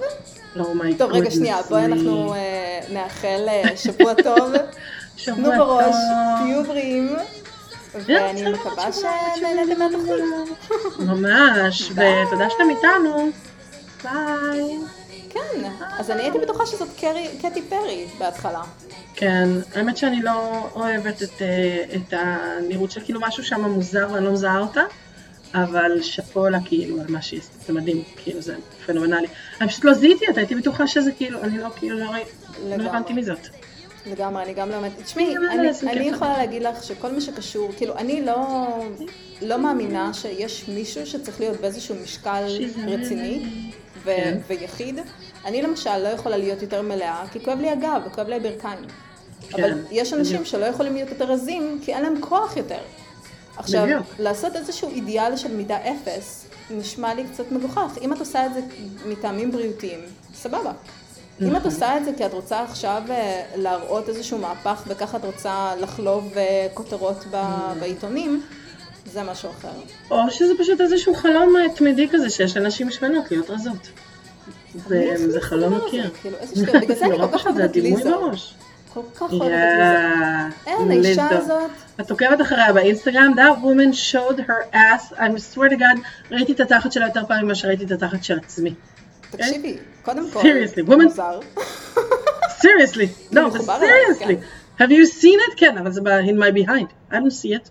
Oh my טוב, רגע, שנייה, בואי. אנחנו אה, נאחל אה, שבוע טוב. שבוע תנו בראש, טוב. תהיו בריאים. ואני מקווה שנהנתם מהתוכנית. ממש. ותודה שאתם איתנו. ביי. כן, אז אני הייתי בטוחה שזאת קרי- קטי פרי בהתחלה. כן, האמת שאני לא אוהבת את, אה, את הנראות של כאילו משהו שם מוזר ואני לא מזהה אותה, אבל שאפו לה כאילו על מה שהיא עשתה, זה מדהים, כאילו זה פנומנלי. אני פשוט לא זיהיתי אותה, הייתי בטוחה שזה כאילו, אני לא כאילו לא לא. הבנתי מי זאת. לגמרי, אני גם לא אומרת, תשמעי, אני, זה אני. יכולה להגיד לך שכל מה שקשור, כאילו, אני לא, לא מאמינה שיש מישהו שצריך להיות באיזשהו משקל רציני ו- כן. ויחיד. אני למשל לא יכולה להיות יותר מלאה, כי כואב לי הגב וכואב לי הברכיים. כן, אבל יש אנשים. שלא יכולים להיות יותר רזים, כי אין להם כוח יותר. עכשיו, בדיוק. לעשות איזשהו אידיאל של מידה אפס, נשמע לי קצת מגוחך. אם את עושה את זה מטעמים בריאותיים, סבבה. אם את נכון. עושה את זה כי את רוצה עכשיו אה, להראות איזשהו מהפך וככה את רוצה לחלוב אה, כותרות ב- Mm. בעיתונים, זה משהו אחר. או שזה פשוט איזשהו חלום אה, תמידי כזה שיש לנשים שמנות להיות רזות. זה, את חלום? מכיר. כאילו, איזה שטויות. בגלל זה אני נורא כל כך אוהבת את ליזו. כל כך אוהבת את ליזו. אין, האישה. הזאת, את עוקבת אחריה באינסטגרם, that woman showed her ass, I swear to God, ראיתי את התחת שלה יותר פעמים ממה שראיתי את התחת של עצמי. תקשיבי, קודם כל, Seriously, woman. מוזר. seriously, no, but מחובר אלייך, seriously, have you seen it? כן, אבל זה ב- in my behind, I don't see it.